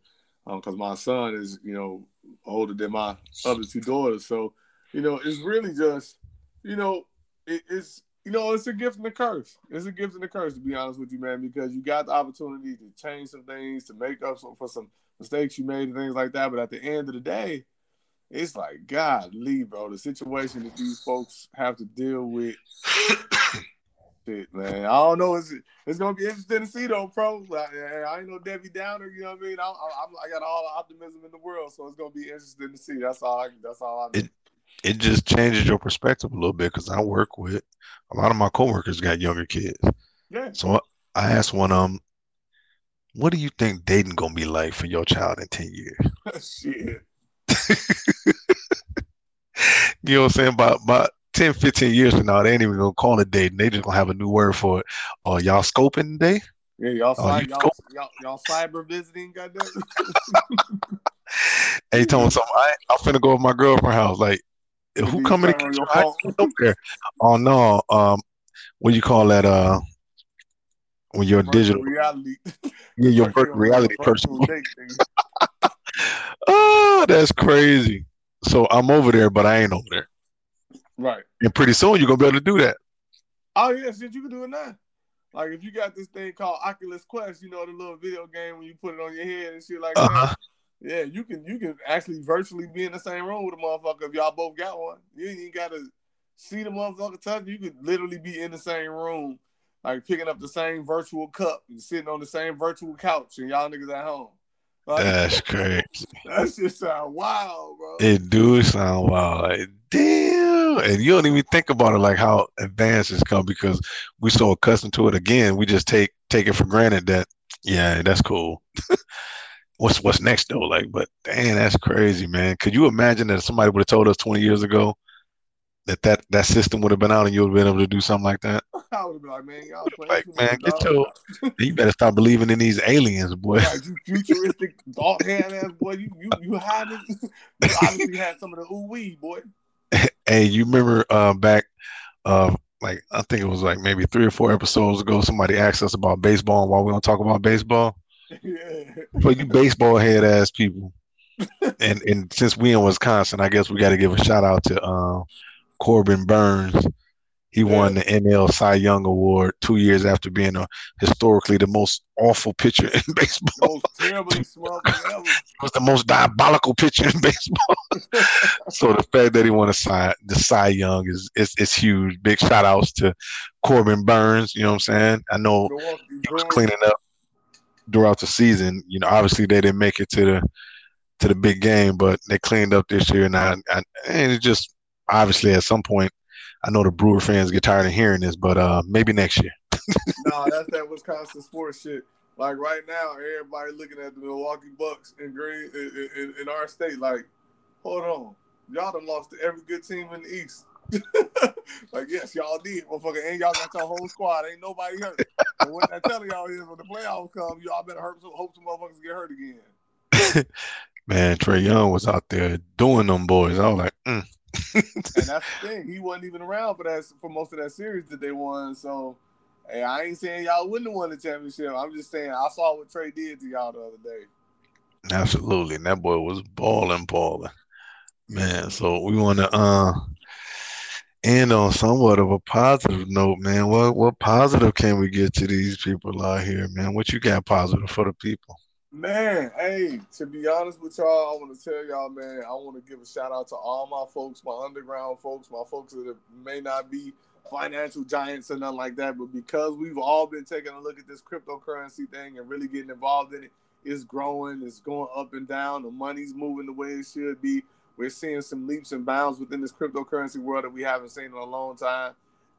because my son is, you know, older than my other two daughters. So, you know, it's really just, you know, it, it's you know, it's a gift and a curse. It's a gift and a curse, to be honest with you, man, because you got the opportunity to change some things, to make up some, for some mistakes you made and things like that. But at the end of the day, it's like, God, leave, bro. The situation that these folks have to deal with. <coughs> shit, man. I don't know. It's, it's gonna be interesting to see though, bro. Like, I ain't no Debbie Downer. You know what I mean? I, I, I got all the optimism in the world, so it's gonna be interesting to see. That's all. I, that's all I. Know. It, it just changes your perspective a little bit because I work with a lot of my coworkers got younger kids. Yeah. So I asked one of them, "What do you think dating gonna be like for your child in ten years?" <laughs> Shit. <laughs> you know what I'm saying? About about 10, 15 years from now, they ain't even gonna call it dating. They just gonna have a new word for it. Oh, y'all scoping today? Yeah, y'all, oh, cy- y'all, y'all, y'all, cyber visiting, goddamn. <laughs> hey, tell me something. I, I'm finna go with my girlfriend house. Like, who coming to get your house there? Oh no, um, what do you call that? Uh, when you're virtual digital reality. Yeah, your virtual reality person. <laughs> oh, that's crazy. So I'm over there, but I ain't over there. Right. And pretty soon you're gonna be able to do that. Oh yeah, shit, you can do it now. Like if you got this thing called Oculus Quest, you know the little video game when you put it on your head and shit like uh-huh. that. Yeah, you can you can actually virtually be in the same room with a motherfucker if y'all both got one. You ain't gotta see the motherfucker touch. You could literally be in the same room, like picking up the same virtual cup and sitting on the same virtual couch, and y'all niggas at home. Like, That's <laughs> crazy. That just sound wild, bro. It do sound wild. Like, damn. And you don't even think about it like how advanced it's come because we're so accustomed to it. Again, we just take take it for granted that yeah, that's cool. <laughs> what's what's next though? Like, but damn, that's crazy, man. Could you imagine that somebody would have told us 20 years ago that that, that system would have been out and you would have been able to do something like that? <laughs> I would have been like, man, y'all like, man, get your, <laughs> you better stop believing in these aliens, boy. Like, you futuristic dog hand ass boy. You you you had it. <laughs> You obviously had some of the ooh wee, boy. hey, you remember uh, back, uh, like I think it was like maybe three or four episodes ago, somebody asked us about baseball and why we don't talk about baseball. Yeah. For you baseball head ass people. and and since we in Wisconsin, I guess we got to give a shout out to uh, Corbin Burnes. he yeah. won the NL Cy Young Award two years after being a historically the most awful pitcher in <laughs> baseball. Most ever. was the most diabolical pitcher in baseball. <laughs> so the fact that he won a Cy, the Cy Young is it's, it's huge. Big shout outs to Corbin Burnes. You know what I'm saying? I know he was cleaning up throughout the season. You know, obviously they didn't make it to the to the big game, but they cleaned up this year, and I, I and it just obviously at some point I know the Brewer fans get tired of hearing this, but uh, maybe next year. <laughs> no, that's that Wisconsin sports shit. Like right now, everybody looking at the Milwaukee Bucks in green in, in, in our state. Like, hold on, y'all done lost to every good team in the East. <laughs> like, yes, y'all did, motherfucker, and y'all got your whole squad. Ain't nobody hurt. But what I telling y'all is, when the playoffs come, y'all better hurt some, hope some motherfuckers get hurt again. <laughs> Man, Trae Young was out there doing them boys. I was like, mm and that's <laughs> the thing. He wasn't even around for that for most of that series that they won. So, hey, I ain't saying y'all wouldn't have won the championship. I'm just saying I saw what Trey did to y'all the other day. Absolutely, and that boy was balling, balling, man. So we want to uh end on somewhat of a positive note, man. What what positive can we get to these people out here, man? What you got positive for the people? Man, hey, to be honest with y'all, I want to tell y'all, man, I want to give a shout out to all my folks, my underground folks, my folks that may not be financial giants or nothing like that, but because we've all been taking a look at this cryptocurrency thing and really getting involved in it, it's growing, it's going up and down, the money's moving the way it should be. We're seeing some leaps and bounds within this cryptocurrency world that we haven't seen in a long time.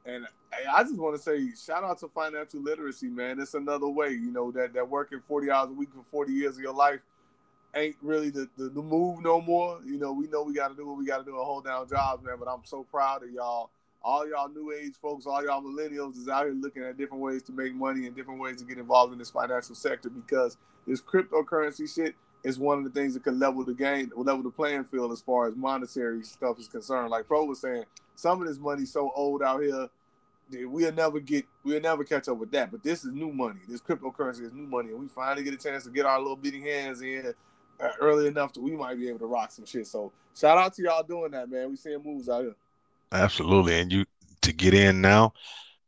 And I just want to say, shout out to financial literacy, man. It's another way, you know, that, that working 40 hours a week for 40 years of your life ain't really the, the, the move no more. You know, we know we got to do what we got to do and hold down jobs, man. But I'm so proud of y'all. All y'all new age folks, all y'all millennials is out here looking at different ways to make money and different ways to get involved in this financial sector because this cryptocurrency shit is one of the things that can level the game, level the playing field as far as monetary stuff is concerned. Like Pro was saying, some of this money's so old out here, we'll never get, we'll never catch up with that. But this is new money. This cryptocurrency is new money, and we finally get a chance to get our little bitty hands in uh, early enough that we might be able to rock some shit. So shout out to y'all doing that, man. We seeing moves out here. Absolutely, and you to get in now,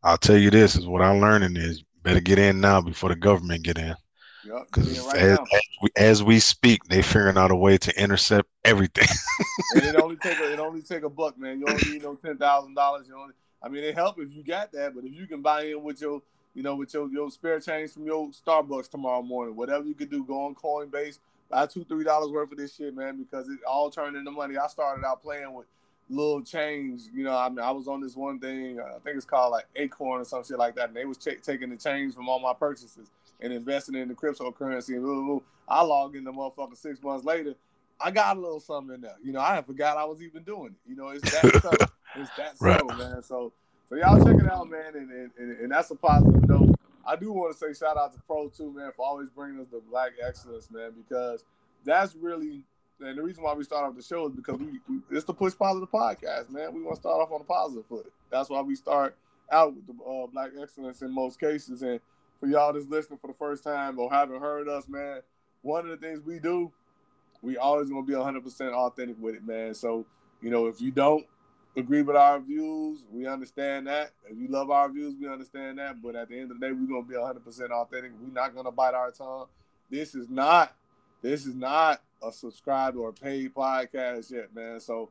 I'll tell you this is what I'm learning is better get in now before the government get in. Because right as, we, as we speak, they figuring out a way to intercept everything. <laughs> and it only take a, it only take a buck, man. You don't need no ten thousand dollars. You only, I mean, it help if you got that, but if you can buy in with your, you know, with your your spare change from your Starbucks tomorrow morning, whatever you can do, go on Coinbase, buy two three dollars worth of this shit, man, because it all turned into money. I started out playing with little change. You know, I mean, I was on this one thing. Uh, I think it's called like Acorn or some shit like that, and they was ch- taking the change from all my purchases and investing in the cryptocurrency. And blah, blah, blah. I logged in the motherfucker six months later. I got a little something in there. You know, I forgot I was even doing it. You know, it's that <laughs> subtle. It's that right. subtle, man. So, so y'all check it out, man. And, and, and, and that's a positive note. I do want to say shout out to Pro too, man, for always bringing us the black excellence, man, because that's really and the reason why we start off the show is because we, we it's the push positive podcast, man. We want to start off on a positive foot. That's why we start out with the uh, black excellence in most cases. And for y'all that's listening for the first time or haven't heard us, man, one of the things we do, we always gonna be 100 percent authentic with it, man. So you know, if you don't agree with our views, we understand that. If you love our views, we understand that. But at the end of the day, we're gonna be 100 percent authentic. We're not gonna bite our tongue. This is not. This is not a subscribed or paid podcast yet, man. So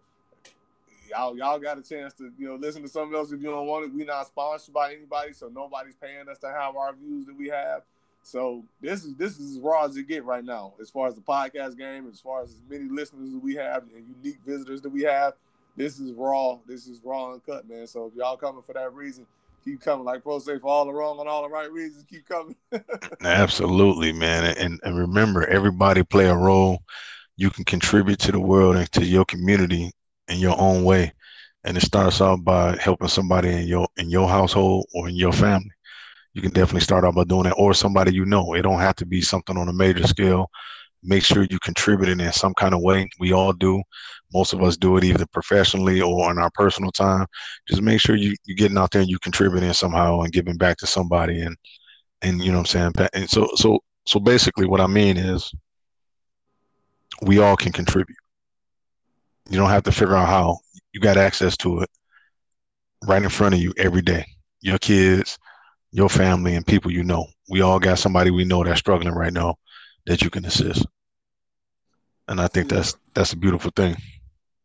y'all y'all got a chance to you know listen to something else if you don't want it. We're not sponsored by anybody, so nobody's paying us to have our views that we have. So this is this is as raw as it get right now, as far as the podcast game, as far as as many listeners that we have and unique visitors that we have. This is raw. This is raw and cut, man. So if y'all coming for that reason, keep coming. Like Pro say, for all the wrong and all the right reasons, keep coming. <laughs> Absolutely, man. And and remember, everybody play a role. You can contribute to the world and to your community in your own way. And it starts out by helping somebody in your in your household or in your family. You can definitely start out by doing that, or somebody you know. It don't have to be something on a major scale. Make sure you contribute in some kind of way. We all do. Most of us do it either professionally or in our personal time. Just make sure you you're getting out there and you contributing somehow and giving back to somebody and and you know what I'm saying. And so so so basically, what I mean is, we all can contribute. You don't have to figure out how. You got access to it right in front of you every day. Your kids, your family, and people you know. We all got somebody we know that's struggling right now that you can assist. And I think that's that's a beautiful thing.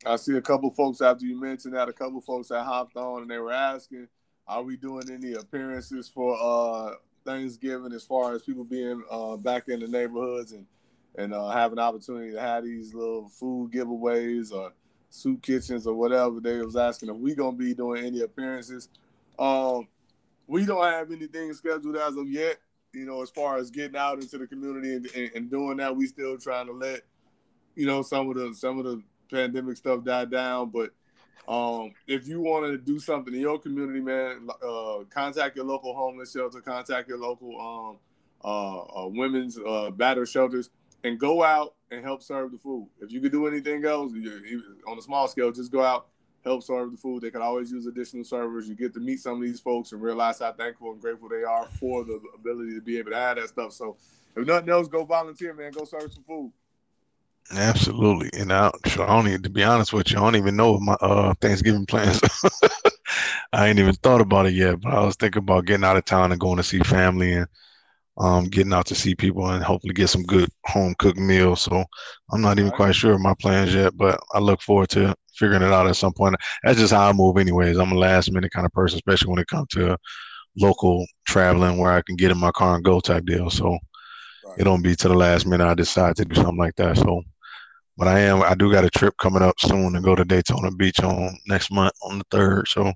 I see a couple folks after you mentioned that, a couple folks that hopped on and they were asking, are we doing any appearances for uh Thanksgiving as far as people being uh, back in the neighborhoods and and uh, have an opportunity to have these little food giveaways or soup kitchens or whatever. They was asking if we gonna be doing any appearances. Um, we don't have anything scheduled as of yet. You know, as far as getting out into the community and, and, and doing that, we still trying to let you know some of the some of the pandemic stuff die down. But um, if you want to do something in your community, man, uh, contact your local homeless shelter, contact your local um, uh, uh, women's uh, battered shelters and go out and help serve the food. If you could do anything else on a small scale, just go out, help serve the food. They could always use additional servers. You get to meet some of these folks and realize how thankful and grateful they are for the ability to be able to have that stuff. So if nothing else, go volunteer, man. Go serve some food. Absolutely, and I, so I don't even, to be honest with you, I don't even know my uh, Thanksgiving plans. <laughs> I ain't even thought about it yet, but I was thinking about getting out of town and going to see family and um, getting out to see people and hopefully get some good home cooked meals. So I'm not even quite sure of my plans yet, but I look forward to figuring it out at some point. That's just how I move, anyways. I'm a last minute kind of person, especially when it comes to local traveling where I can get in my car and go type deal. So right. it don't be to the last minute I decide to do something like that. So, but I am, I do got a trip coming up soon to go to Daytona Beach on next month on the third. So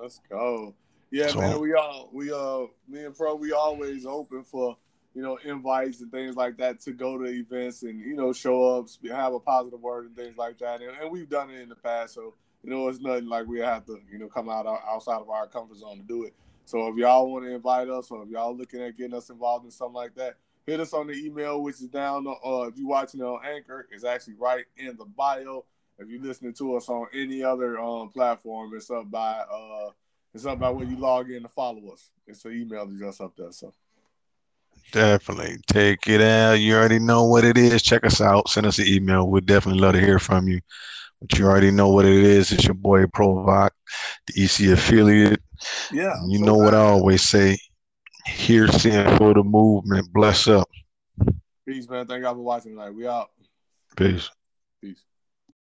let's go. Yeah, so, man, we all we uh me and Pro we always open for you know invites and things like that to go to events and you know show up, have a positive word and things like that, and, and we've done it in the past, so you know it's nothing like we have to you know come out outside of our comfort zone to do it. So if y'all want to invite us or if y'all looking at getting us involved in something like that, hit us on the email which is down. Uh, if you're watching on Anchor, it's actually right in the bio. If you're listening to us on any other um, platform, it's up by uh, it's something about when you log in to follow us. It's an email address up there. So definitely take it out. You already know what it is. Check us out. Send us an email. We'd definitely love to hear from you. But you already know what it is. It's your boy Provoc, the EC affiliate. Yeah. You so know what I always say. Here, seeing for the movement. Bless up. Peace, man. Thank y'all for watching. Like, we out. Peace. Peace.